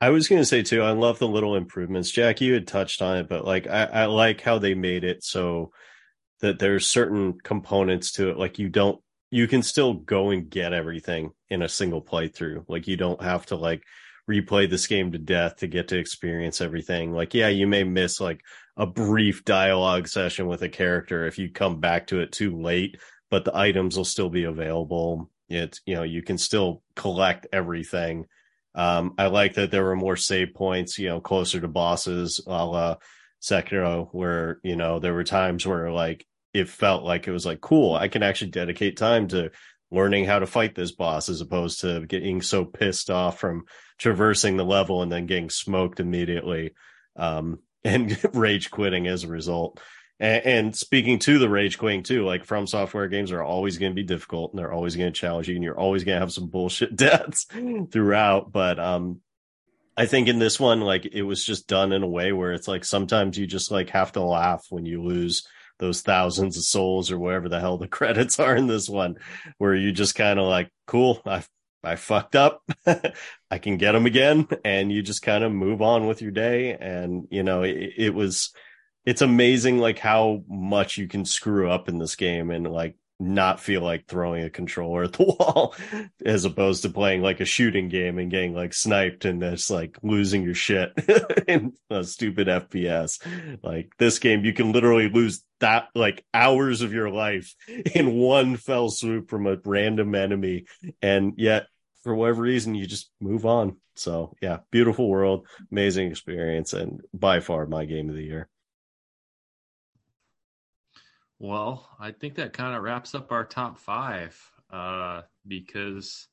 S1: I was going to say too, I love the little improvements. Jack, you had touched on it, but like I, I like how they made it so that there's certain components to it. Like you don't, you can still go and get everything in a single playthrough. Like you don't have to like replay this game to death to get to experience everything. Like, yeah, you may miss like a brief dialogue session with a character if you come back to it too late but the items will still be available. It you know you can still collect everything. Um, I like that there were more save points, you know, closer to bosses, a la Sekiro, where you know there were times where like it felt like it was like cool. I can actually dedicate time to learning how to fight this boss as opposed to getting so pissed off from traversing the level and then getting smoked immediately um, and rage quitting as a result. And, and, speaking to the rage Queen too, like FromSoftware games are always going to be difficult and they're always going to challenge you and you're always going to have some bullshit deaths throughout. But, um, I think in this one, like it was just done in a way where it's like sometimes you just like have to laugh when you lose those thousands of souls or whatever the hell the credits are in this one, where you just kind of like, cool, I I fucked up. I can get them again. And you just kind of move on with your day. And, you know, it, it was, it's amazing like how much you can screw up in this game and like not feel like throwing a controller at the wall as opposed to playing like a shooting game and getting like sniped and just like losing your shit in a stupid FPS. Like this game, you can literally lose that like hours of your life in one fell swoop from a random enemy. And yet for whatever reason, you just move on. So yeah, beautiful world, amazing experience, and by far my game of the year.
S2: Well, I think that kind of wraps up our top five uh, because,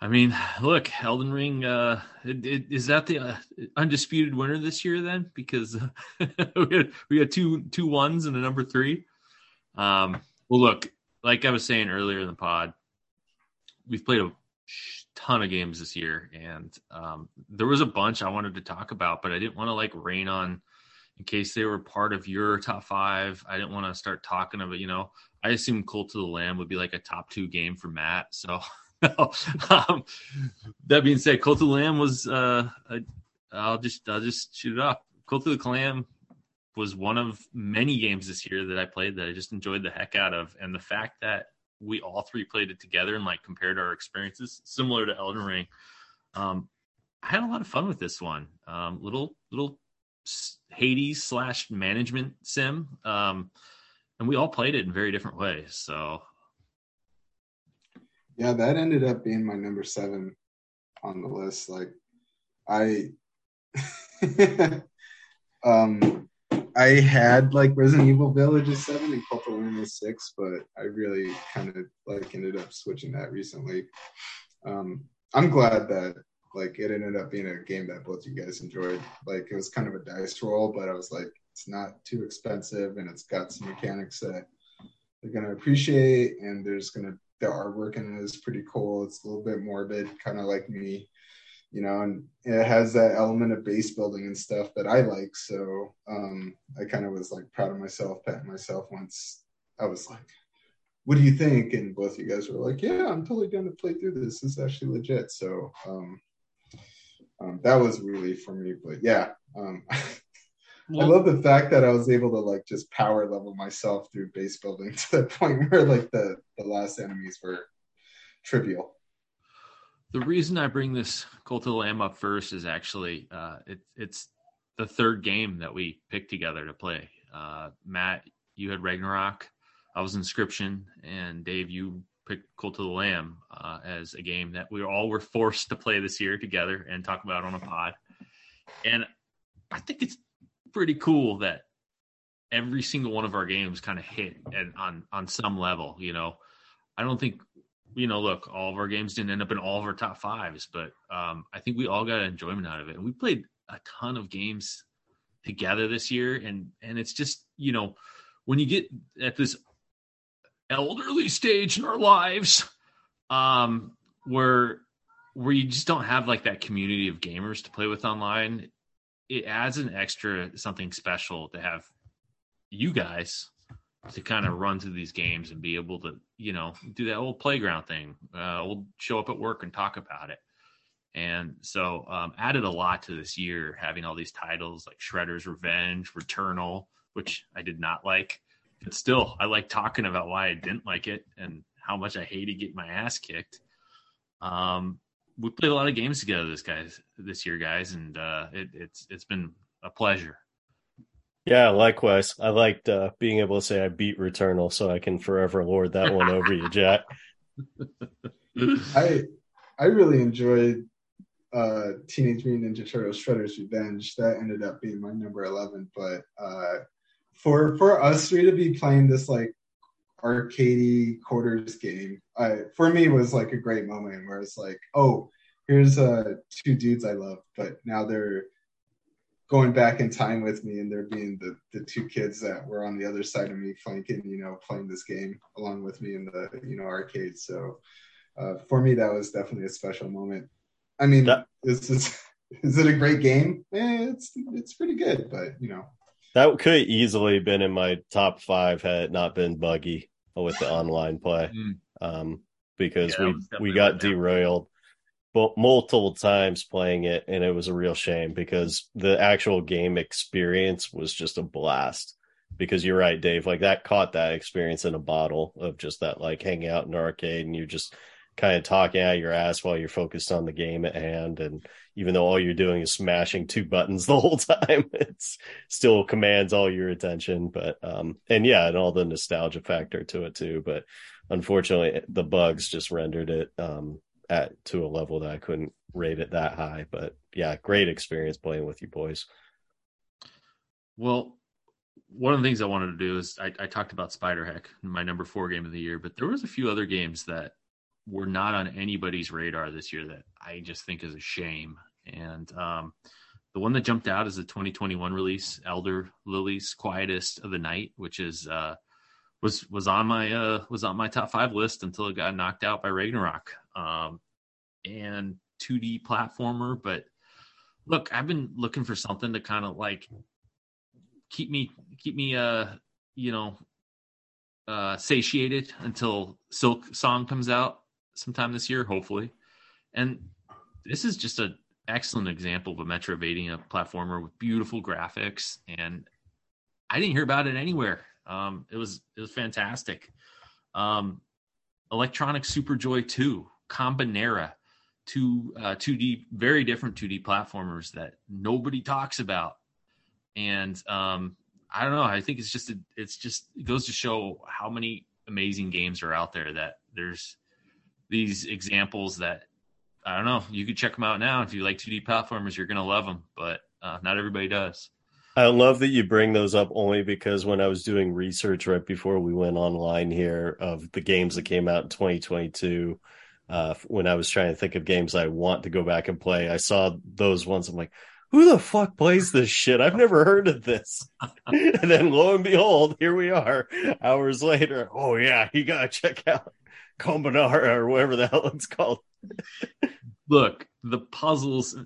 S2: I mean, look, Elden Ring uh, it, it, is that the uh, undisputed winner this year? Then because we had we had two two ones and a number three. Um, well, look, like I was saying earlier in the pod, we've played a ton of games this year, and um, there was a bunch I wanted to talk about, but I didn't want to like rain on in case they were part of your top five. I didn't want to start talking about, you know, I assume Cult of the Lamb would be like a top two game for Matt. So, um, that being said, Cult of the Lamb was, uh, I'll just, I'll just shoot it off. Cult of the Lamb was one of many games this year that I played that I just enjoyed the heck out of. And the fact that we all three played it together and like compared our experiences, similar to Elden Ring, um, I had a lot of fun with this one. Um, little, little Hades slash management sim. Um, and we all played it in very different ways. So,
S3: yeah, that ended up being my number seven on the list. Like, I, um, I had like Resident Evil Village is seven and Cult of Lamb is six, but I really kind of like ended up switching that recently. Um, I'm glad that like it ended up being a game that both you guys enjoyed. Like it was kind of a dice roll, but I was like, it's not too expensive and it's got some mechanics that they're gonna appreciate and there's gonna the artwork in it is pretty cool. It's a little bit morbid, kind of like me, you know, and it has that element of base building and stuff that I like. So um, I kind of was like proud of myself, patting myself once I was like, what do you think? And both you guys were like, yeah, I'm totally going to play through this. This is actually legit. So um, um, that was really for me. But yeah, um, I love the fact that I was able to like just power level myself through base building to the point where like the the last enemies were trivial.
S2: The reason I bring this Cult of the Lamb up first is actually uh, it, it's the third game that we picked together to play. Uh, Matt, you had Ragnarok. I was Inscryption, and Dave, you picked Cult of the Lamb uh, as a game that we all were forced to play this year together and talk about on a pod. And I think it's pretty cool that every single one of our games kind of hit and on on some level. You know, I don't think you know. Look, all of our games didn't end up in all of our top fives, but um, I think we all got enjoyment out of it. And we played a ton of games together this year, and and it's just you know when you get at this elderly stage in our lives um where where you just don't have like that community of gamers to play with online it adds an extra something special to have you guys to kind of run through these games and be able to you know do that old playground thing uh we'll show up at work and talk about it. And so um added a lot to this year having all these titles like shredder's revenge returnal which i did not like but still, I like talking about why I didn't like it and how much I hated getting my ass kicked. Um, we played a lot of games together this guys this year, guys, and uh, it, it's it's been a pleasure.
S1: Yeah, likewise. I liked uh, being able to say I beat Returnal, so I can forever lord that one over you, Jack.
S3: I I really enjoyed uh, Teenage Mutant Ninja Turtles Shredder's Revenge. That ended up being my number eleven, but uh, for for us three to be playing this like arcadey quarters game, I for me was like a great moment where it's like, oh, here's uh two dudes I love, but now they're going back in time with me and they're being the the two kids that were on the other side of me flanking, you know, playing this game along with me in the you know arcade. So uh, for me, that was definitely a special moment. I mean, that, this is is it a great game? Eh, it's it's pretty good, but you know,
S1: that could have easily been in my top five had it not been buggy with the online play. Mm. Um, because yeah, we we got derailed but multiple times playing it and it was a real shame because the actual game experience was just a blast because you're right, Dave. Like that caught that experience in a bottle of just that like hanging out in an arcade and you just kind of talking out your ass while you're focused on the game at hand. And even though all you're doing is smashing two buttons the whole time, it's still commands all your attention. But um and yeah, and all the nostalgia factor to it too. But unfortunately the bugs just rendered it um at to a level that I couldn't rate it that high. But yeah, great experience playing with you boys.
S2: Well, one of the things I wanted to do is I, I talked about SpiderHeck, my number four game of the year, but there was a few other games that were not on anybody's radar this year that I just think is a shame. And um, the one that jumped out is the 2021 release, Ender Lilies Quietus of the Night, which is uh, was was on my uh, was on my top five list until it got knocked out by Ragnarok. Um, and 2D platformer, but look, I've been looking for something to kind of like keep me keep me uh you know uh satiated until Silksong comes out sometime this year, hopefully. And this is just an excellent example of a Metroidvania platformer with beautiful graphics, and I didn't hear about it anywhere. Um, it was it was fantastic. Um, Electronic Super Joy 2, Kabanera, two uh, 2D, very different 2D platformers that nobody talks about and um, I don't know. I think it's just a, it's just it goes to show how many amazing games are out there. That there's these examples that I don't know. You could check them out now if you like 2D platformers. You're gonna love them, but uh, not everybody does.
S1: I love that you bring those up only because when I was doing research right before we went online here of the games that came out in 2022, uh, when I was trying to think of games I want to go back and play, I saw those ones. I'm like, who the fuck plays this shit? I've never heard of this. and then lo and behold, here we are hours later. Oh yeah, you gotta check out Kabanera or whatever the hell it's called.
S2: Look, the puzzles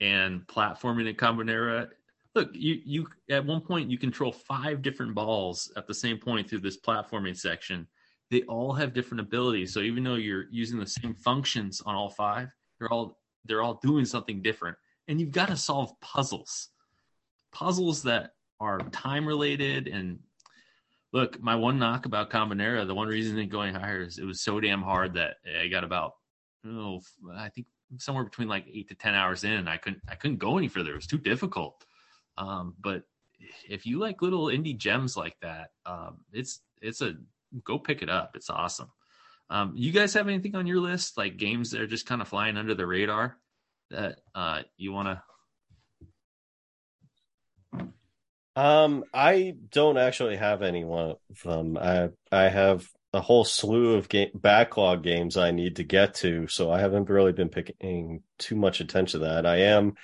S2: and platforming in Kabanera. Look, you you at one point you control five different balls at the same point through this platforming section. They all have different abilities. So even though you're using the same functions on all five, they're all they're all doing something different and you've got to solve puzzles puzzles that are time related and look my one knock about Kombinera, the one reason it going higher is it was so damn hard that i got about oh i think somewhere between like eight to ten hours in i couldn't i couldn't go any further. It was too difficult. Um, but if you like little indie gems like that um, it's it's a go pick it up. It's awesome. Um, you guys have anything on your list like games that are just kind of flying under the radar that uh, you want to?
S1: Um, I don't actually have any one of them. I I have a whole slew of game backlog games I need to get to, so I haven't really been paying too much attention to that. I am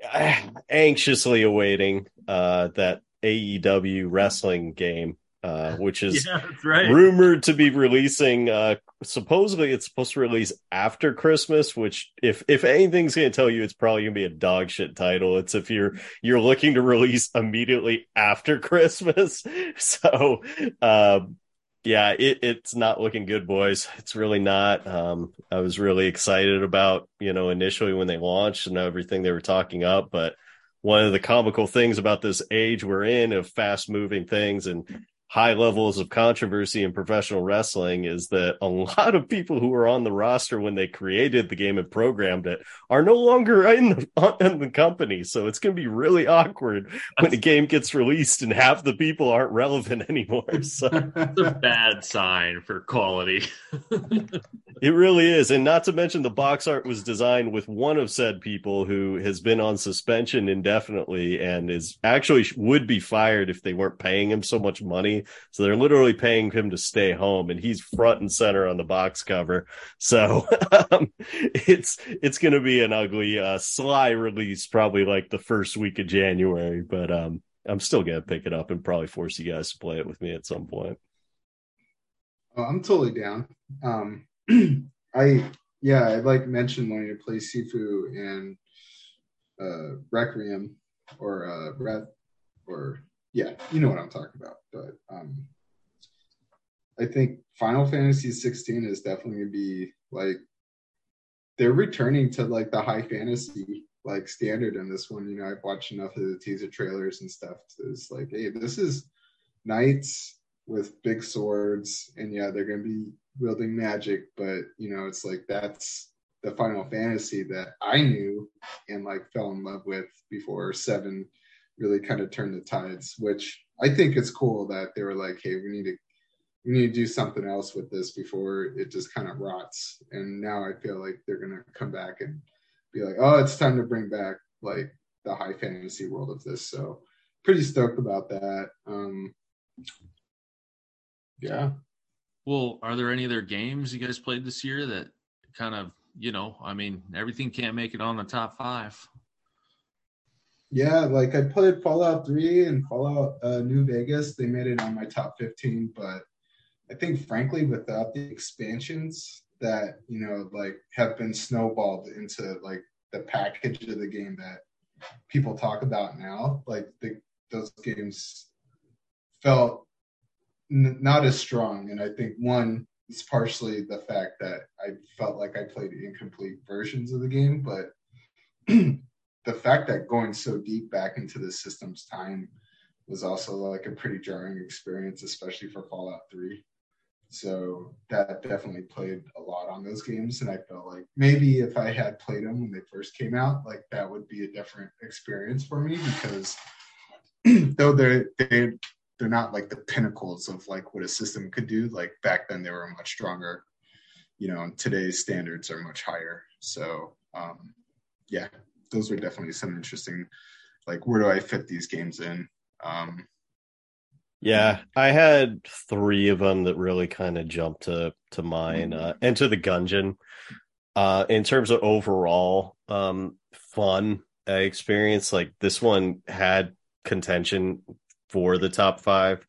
S1: anxiously awaiting uh, that AEW wrestling game uh, which is
S2: yeah, right.
S1: rumored to be releasing. Uh, supposedly, it's supposed to release after Christmas. Which, if if anything's going to tell you, it's probably going to be a dog shit title. It's if you're you're looking to release immediately after Christmas. So, uh, yeah, it, it's not looking good, boys. It's really not. Um, I was really excited about you know initially when they launched and everything they were talking up, but one of the comical things about this age we're in of fast moving things and high levels of controversy in professional wrestling is that a lot of people who were on the roster when they created the game and programmed it are no longer in the, in the company. So it's going to be really awkward when a game gets released and half the people aren't relevant anymore. So
S2: it's a bad sign for quality.
S1: it really is. And not to mention the box art was designed with one of said people who has been on suspension indefinitely and is actually would be fired if they weren't paying him so much money so they're literally paying him to stay home, and he's front and center on the box cover. So um, it's it's going to be an ugly, uh, sly release, probably like the first week of January. But um, I'm still going to pick it up and probably force you guys to play it with me at some point.
S3: Oh, I'm totally down. Um, I yeah, I'd like mentioned wanting to play Sifu and uh, Requiem or uh, Breath or yeah, you know what I'm talking about. But um, I think Final Fantasy 16 is definitely gonna be like they're returning to like the high fantasy like standard in this one. You know, I've watched enough of the teaser trailers and stuff. It's like, hey, this is knights with big swords, and yeah, they're gonna be wielding magic, but you know, it's like that's the Final Fantasy that I knew and like fell in love with before seven really kind of turned the tides, which I think it's cool that they were like, hey, we need to we need to do something else with this before it just kind of rots. And now I feel like they're gonna come back and be like, oh, it's time to bring back like the high fantasy world of this. So pretty stoked about that. Um yeah.
S2: Well, are there any other games you guys played this year that kind of, you know, I mean, everything can't make it on the top five.
S3: Yeah, like I played Fallout 3 and Fallout uh, New Vegas. They made it on my top 15, but I think frankly, without the expansions that you know, like have been snowballed into like the package of the game that people talk about now, like the, those games felt n- not as strong. And I think one is partially the fact that I felt like I played incomplete versions of the game, but the fact that going so deep back into the system's time was also like a pretty jarring experience, especially for Fallout 3. So that definitely played a lot on those games. And I felt like maybe if I had played them when they first came out, like that would be a different experience for me because though they're, they they're not like the pinnacles of like what a system could do. Like back then they were much stronger. You know, and today's standards are much higher. So um yeah, those were definitely some interesting like where do I fit these games in? Um
S1: yeah, I had three of them that really kind of jumped to to mind. Uh, Enter the Gungeon. Uh, in terms of overall um, fun experience, like this one had contention for the top five.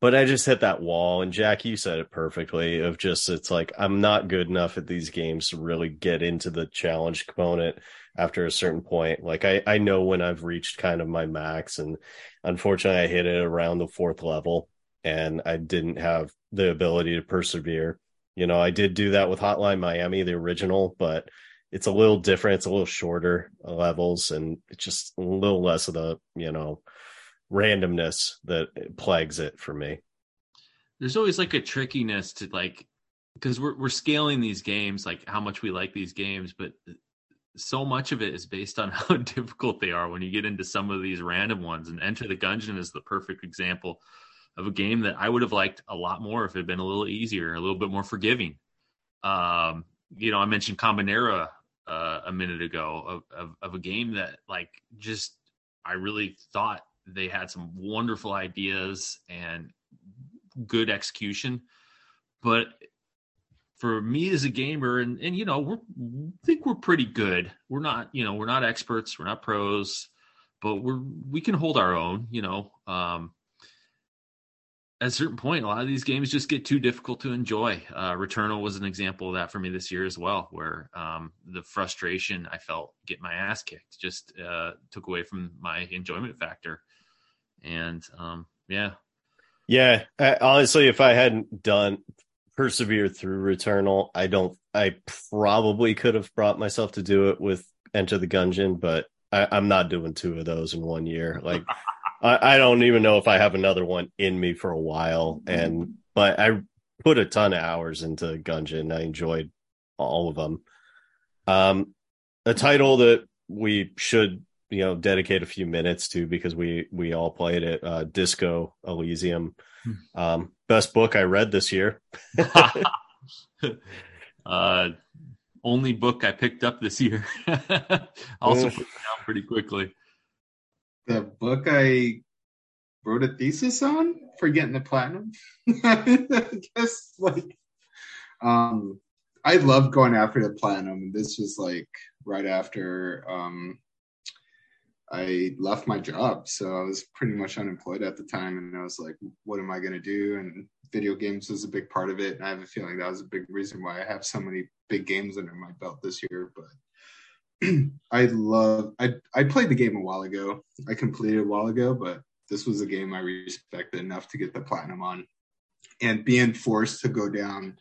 S1: But I just hit that wall, and Jack, you said it perfectly. Of just, it's like I'm not good enough at these games to really get into the challenge component after a certain point. Like I, I know when I've reached kind of my max, and unfortunately, I hit it around the fourth level, and I didn't have the ability to persevere. You know, I did do that with Hotline Miami, the original, but it's a little different. It's a little shorter levels, and it's just a little less of the, you know, randomness that plagues it for me.
S2: There's always like a trickiness to like because we're we're scaling these games like how much we like these games, but so much of it is based on how difficult they are when you get into some of these random ones. And Enter the Gungeon is the perfect example of a game that I would have liked a lot more if it had been a little easier, a little bit more forgiving. Um, you know, I mentioned Kombinera uh, a minute ago of, of, of a game that like just I really thought they had some wonderful ideas and good execution. But for me as a gamer, and, and you know, we're I think we're pretty good. We're not, you know, we're not experts, we're not pros, but we're we can hold our own, you know. Um at a certain point, a lot of these games just get too difficult to enjoy. Uh, Returnal was an example of that for me this year as well, where um, the frustration I felt get my ass kicked just uh, took away from my enjoyment factor and um, yeah,
S1: yeah. honestly, if I hadn't done persevered through Returnal, I don't. I probably could have brought myself to do it with Enter the Gungeon, but I, am not doing two of those in one year. Like, I, I don't even know if I have another one in me for a while. And but I put a ton of hours into Gungeon. I enjoyed all of them. Um, a title that we should you know dedicate a few minutes to because we we all played it uh disco elysium. Um best book i read this year.
S2: Uh only book i picked up this year. Also put down pretty quickly.
S3: The book i wrote a thesis on for getting the platinum. Just like um i love going after the platinum. This was like right after um I left my job. So I was pretty much unemployed at the time. And I was like, what am I going to do? And video games was a big part of it. And I have a feeling that was a big reason why I have so many big games under my belt this year. But I love, I, I played the game a while ago. I completed a while ago, but this was a game I respected enough to get the platinum on. And being forced to go down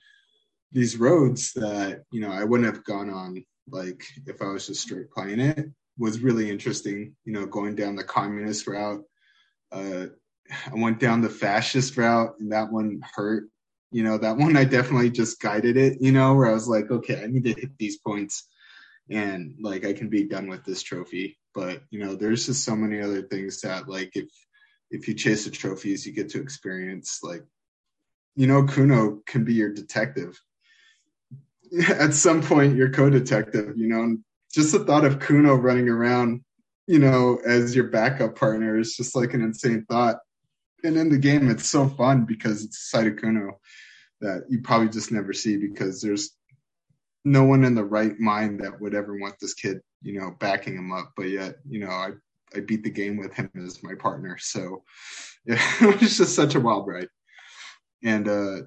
S3: these roads that, you know, I wouldn't have gone on like if I was just straight playing it was really interesting. You know, going down the communist route. Uh, I went down the fascist route, and that one hurt. You know, that one I definitely just guided it. You know, where I was like, okay, I need to hit these points, and like I can be done with this trophy. But you know, there's just so many other things that like if if you chase the trophies, you get to experience like, you know, Cuno can be your detective. At some point, your co-detective. You know, just the thought of Cuno running around, you know, as your backup partner is just like an insane thought. And in the game, it's so fun because it's a side of Cuno that you probably just never see because there's no one in the right mind that would ever want this kid, you know, backing him up. But yet, you know, I I beat the game with him as my partner. So yeah, it was just such a wild ride. And uh,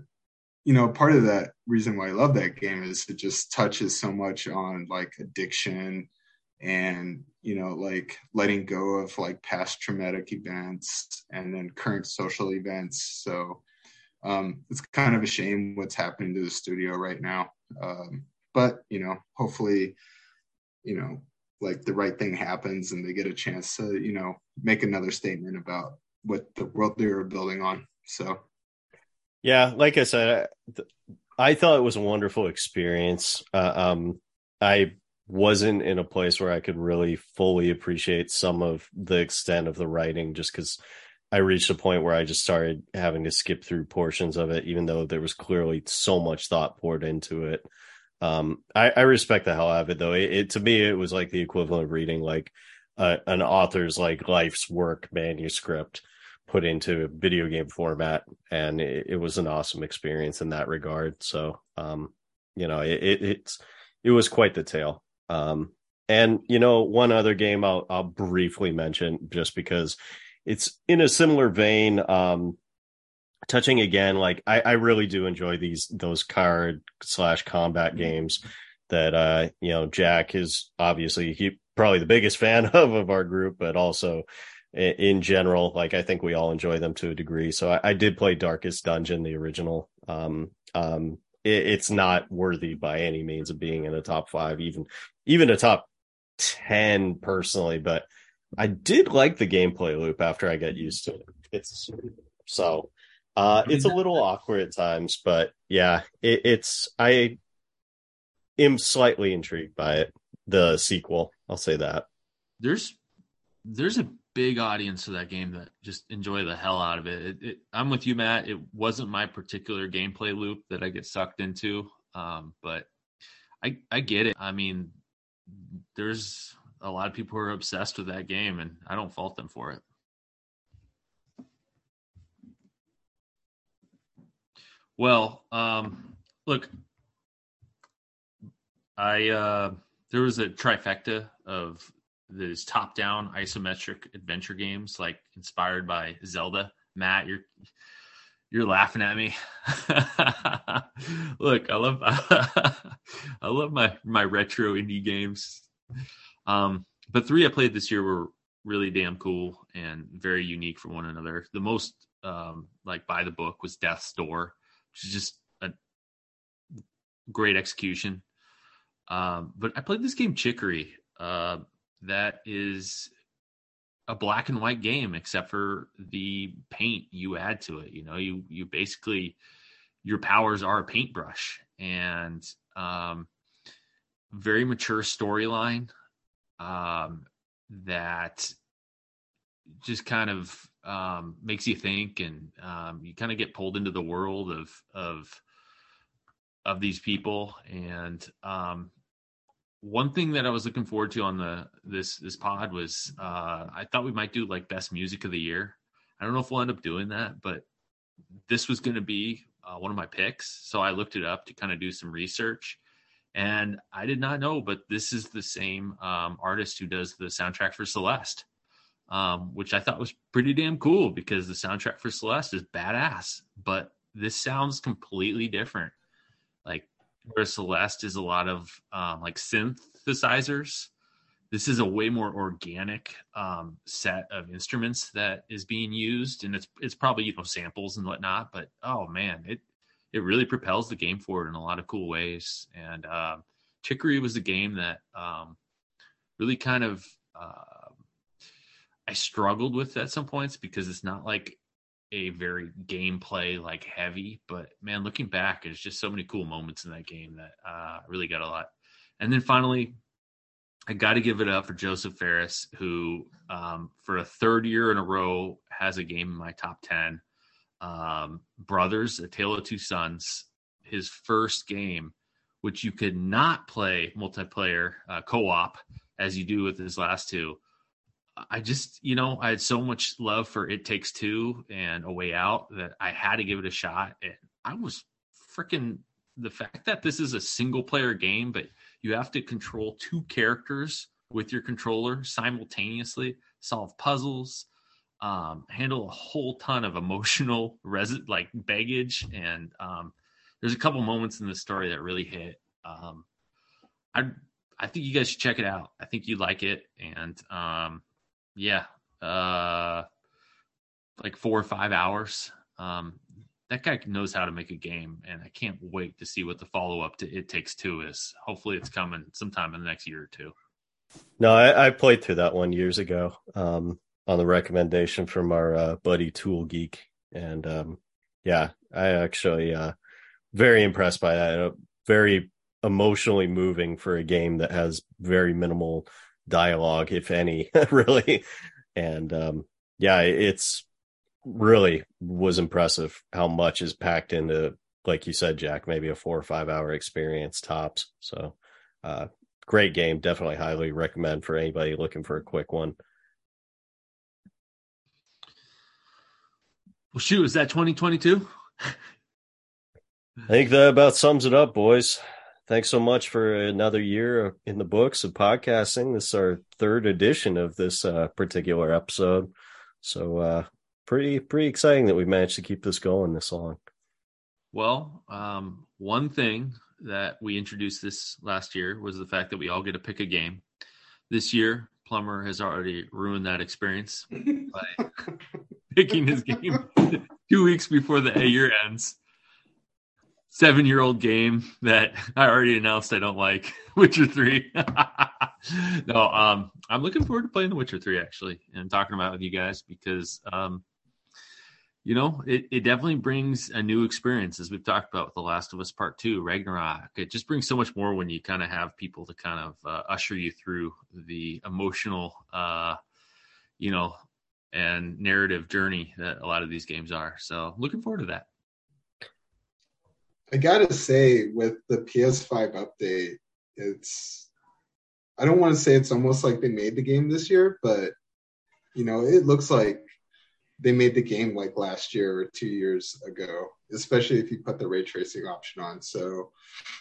S3: you know, part of that reason why I love that game is it just touches so much on like addiction and you know like letting go of like past traumatic events and then current social events. So um, it's kind of a shame what's happening to the studio right now. Um, but you know hopefully you know like the right thing happens and they get a chance to you know make another statement about what the world they were building on. So
S1: yeah like i said i thought it was a wonderful experience. Uh, um i wasn't in a place where i could really fully appreciate some of the extent of the writing just because i reached a point where i just started having to skip through portions of it even though there was clearly so much thought poured into it. Um, I, I, respect the hell out of it though. It, it, to me, it was like the equivalent of reading like uh, an author's like life's work manuscript put into a video game format, and it, it, was an awesome experience in that regard. So, um, you know, it, it's it was quite the tale. Um, and you know, one other game I'll I'll briefly mention just because it's in a similar vein. Um, touching again, like I, I really do enjoy these those card slash combat games that uh you know Jack is obviously he probably the biggest fan of of our group, but also in general, like I think we all enjoy them to a degree. So I, I did play Darkest Dungeon, the original. Um, um, it, it's not worthy by any means of being in the top five, even even a top ten personally. But I did like the gameplay loop after I got used to it. It's so uh, it's a little awkward at times, but yeah, it, it's I am slightly intrigued by it. The sequel, I'll say that.
S2: There's there's a big audience to that game that just enjoy the hell out of it. It, it. I'm with you, Matt. It wasn't my particular gameplay loop that I get sucked into, um, but I I get it. I mean, there's a lot of people who are obsessed with that game, and I don't fault them for it. Well, um, look, I uh, there was a trifecta of these top-down isometric adventure games, like inspired by Zelda. Matt, you're you're laughing at me. look, I love I love my my retro indie games. Um, but three I played this year were really damn cool and very unique from one another. The most um, like by the book was Death's Door which is just a great execution. Um, but I played this game Chicory. Uh, that is a black and white game, except for the paint you add to it. You know, you you basically your powers are a paintbrush, and um, very mature storyline um, that just kind of um, makes you think, and um, you kind of get pulled into the world of of of these people. And um, one thing that I was looking forward to on the this this pod was uh, I thought we might do like best music of the year. I don't know if we'll end up doing that, but this was going to be uh, one of my picks. So I looked it up to kind of do some research. And I did not know, but this is the same um, artist who does the soundtrack for Celeste um, which I thought was pretty damn cool because the soundtrack for Celeste is badass, but this sounds completely different. Like where Celeste is a lot of um, like synthesizers. This is a way more organic um, set of instruments that is being used, and it's it's probably you know samples and whatnot. But oh man, it it really propels the game forward in a lot of cool ways. And uh, Chicory was a game that um, really kind of uh, I struggled with at some points because it's not like a very gameplay like heavy, but man, looking back, there's just so many cool moments in that game that uh, really got a lot. And then finally, I got to give it up for Josef Fares, who um, for a third year in a row has a game in my top ten. Um, Brothers: A Tale of Two Sons, his first game, which you could not play multiplayer uh, co-op as you do with his last two I just, you know, I had so much love for It Takes Two and A Way Out that I had to give it a shot. And I was freaking the fact that this is a single player game, but you have to control two characters with your controller simultaneously, solve puzzles, um, handle a whole ton of emotional res- like baggage. And um, there's a couple moments in the story that really hit. Um, I I think you guys should check it out. I think you'd like it. And um, yeah, uh, like four or five hours. Um, that guy knows how to make a game, and I can't wait to see what the follow up to It Takes Two is. Hopefully, it's coming sometime in the next year or two.
S1: No, I, I played through that one years ago um, on the recommendation from our uh, buddy Tool Geek, and um, yeah, I actually uh, very impressed by that. Very emotionally moving for a game that has very minimal dialogue, if any, really. And um, yeah, it's really was impressive how much is packed into, like you said, Jack, maybe a four or five hour experience tops. So, uh, great game. Definitely highly recommend for anybody looking for a quick one.
S2: Well, shoot, is that 2022?
S1: I think that about sums it up, boys thanks so much for another year in the books of podcasting. This is our third edition of this uh, particular episode. So uh, pretty pretty exciting that we managed to keep this going this long.
S2: Well, um, one thing that we introduced this last year was the fact that we all get to pick a game. This year, Plumber has already ruined that experience by picking his game two weeks before the year ends seven year old game that I already announced I don't like Witcher 3. no, um, I'm looking forward to playing The Witcher 3 actually and talking about with you guys because, um, you know, it, it definitely brings a new experience as we've talked about with The Last of Us Part 2, Ragnarok. It just brings so much more when you kind of have people to kind of uh, usher you through the emotional, uh, you know, and narrative journey that a lot of these games are. So looking forward to that.
S3: I gotta say, with the PS5 update, it's I don't want to say it's almost like they made the game this year, but you know, it looks like they made the game like last year or two years ago, especially if you put the ray tracing option on. So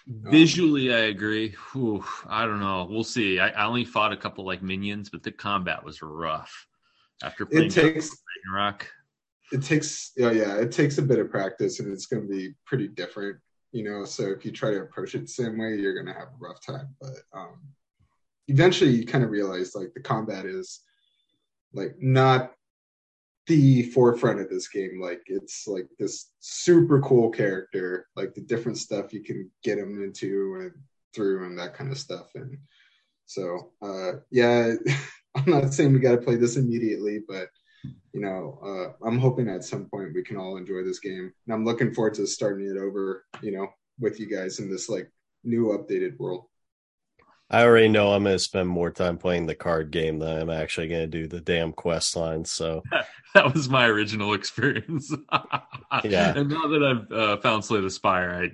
S2: um, visually, I agree. Whew, I don't know. We'll see. I, I, only fought a couple like minions, but the combat was rough. After playing
S3: it takes Ragnarok, it takes yeah yeah it takes a bit of practice and it's going to be pretty different you know? So if you try to approach it the same way you're going to have a rough time. But um eventually you kind of realize like the combat is like not the forefront of this game. Like it's like this super cool character like the different stuff you can get him into and through and that kind of stuff. And so uh yeah i'm not saying we got to play this immediately but you know, uh, I'm hoping at some point we can all enjoy this game. And I'm looking forward to starting it over, you know, with you guys in this like new updated world.
S1: I already know I'm going to spend more time playing the card game than I'm actually going to do the damn quest lines. So
S2: that was my original experience. yeah. And now that I've uh, found Slay the Spire, I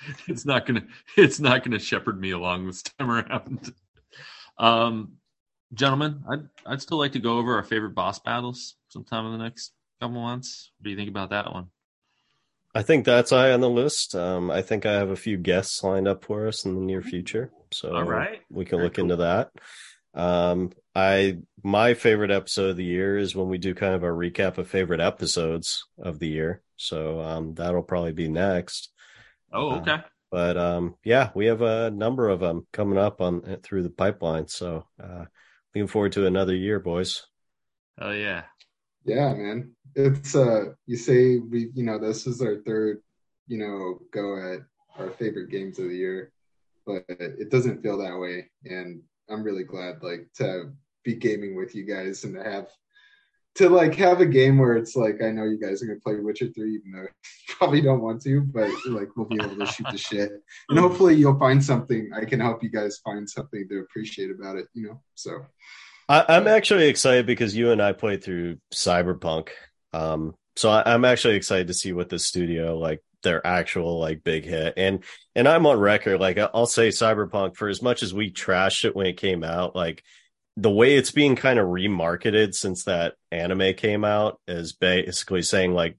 S2: it's not gonna it's not gonna shepherd me along this time around. Um, gentlemen, I'd I'd still like to go over our favorite boss battles sometime in the next couple months. What do you think about that one?
S1: I think that's high on the list. Um, I think I have a few guests lined up for us in the near future, so
S2: all right,
S1: we can Very look cool. into that. Um, I my favorite episode of the year is when we do kind of a recap of favorite episodes of the year. So um, that'll probably be next.
S2: Oh, uh, okay. Uh,
S1: but um, yeah, we have a number of them coming up on through the pipeline. So uh, looking forward to another year, boys.
S2: Oh yeah.
S3: Yeah, man. It's uh you say we you know, this is our third, you know, go at our favorite games of the year, but it doesn't feel that way. And I'm really glad like to be gaming with you guys and to have to like have a game where it's like I know you guys are gonna play Witcher three, even though you probably don't want to, but like we'll be able to shoot the shit, and hopefully you'll find something. I can help you guys find something to appreciate about it, you know. So
S1: I, am actually excited because you and I played through Cyberpunk, um, so I, I'm actually excited to see what the studio like their actual like big hit and and i'm on record like i'll say cyberpunk for as much as we trashed it when it came out like the way it's being kind of remarketed since that anime came out is basically saying like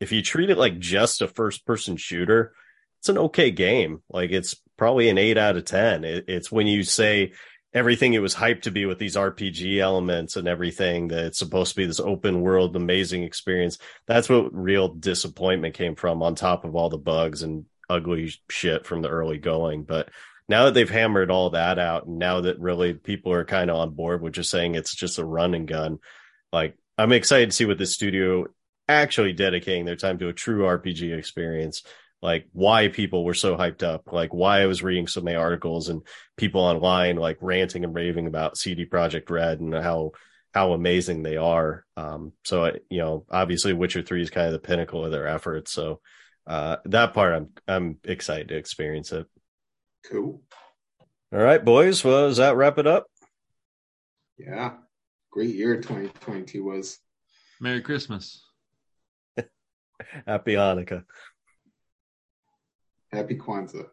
S1: if you treat it like just a first person shooter it's an okay game. Like it's probably an 8 out of 10 it, it's when you say everything it was hyped to be with these rpg elements and everything that it's supposed to be this open world amazing experience that's what real disappointment came from on top of all the bugs and ugly shit from the early going. But now that they've hammered all that out, and now that really people are kind of on board with just saying it's just a run and gun, like I'm excited to see what the studio actually dedicating their time to a true RPG experience. Like why people were so hyped up, like why I was reading so many articles and people online like ranting and raving about CD Projekt Red and how how amazing they are. Um, so you know, obviously, Witcher Three is kind of the pinnacle of their efforts. So uh, that part, I'm I'm excited to experience it.
S3: Cool.
S1: All right, boys. Well, does that wrap it up?
S3: Yeah. Great year 2022 was.
S2: Merry Christmas.
S1: Happy Hanukkah.
S3: Happy Kwanzaa.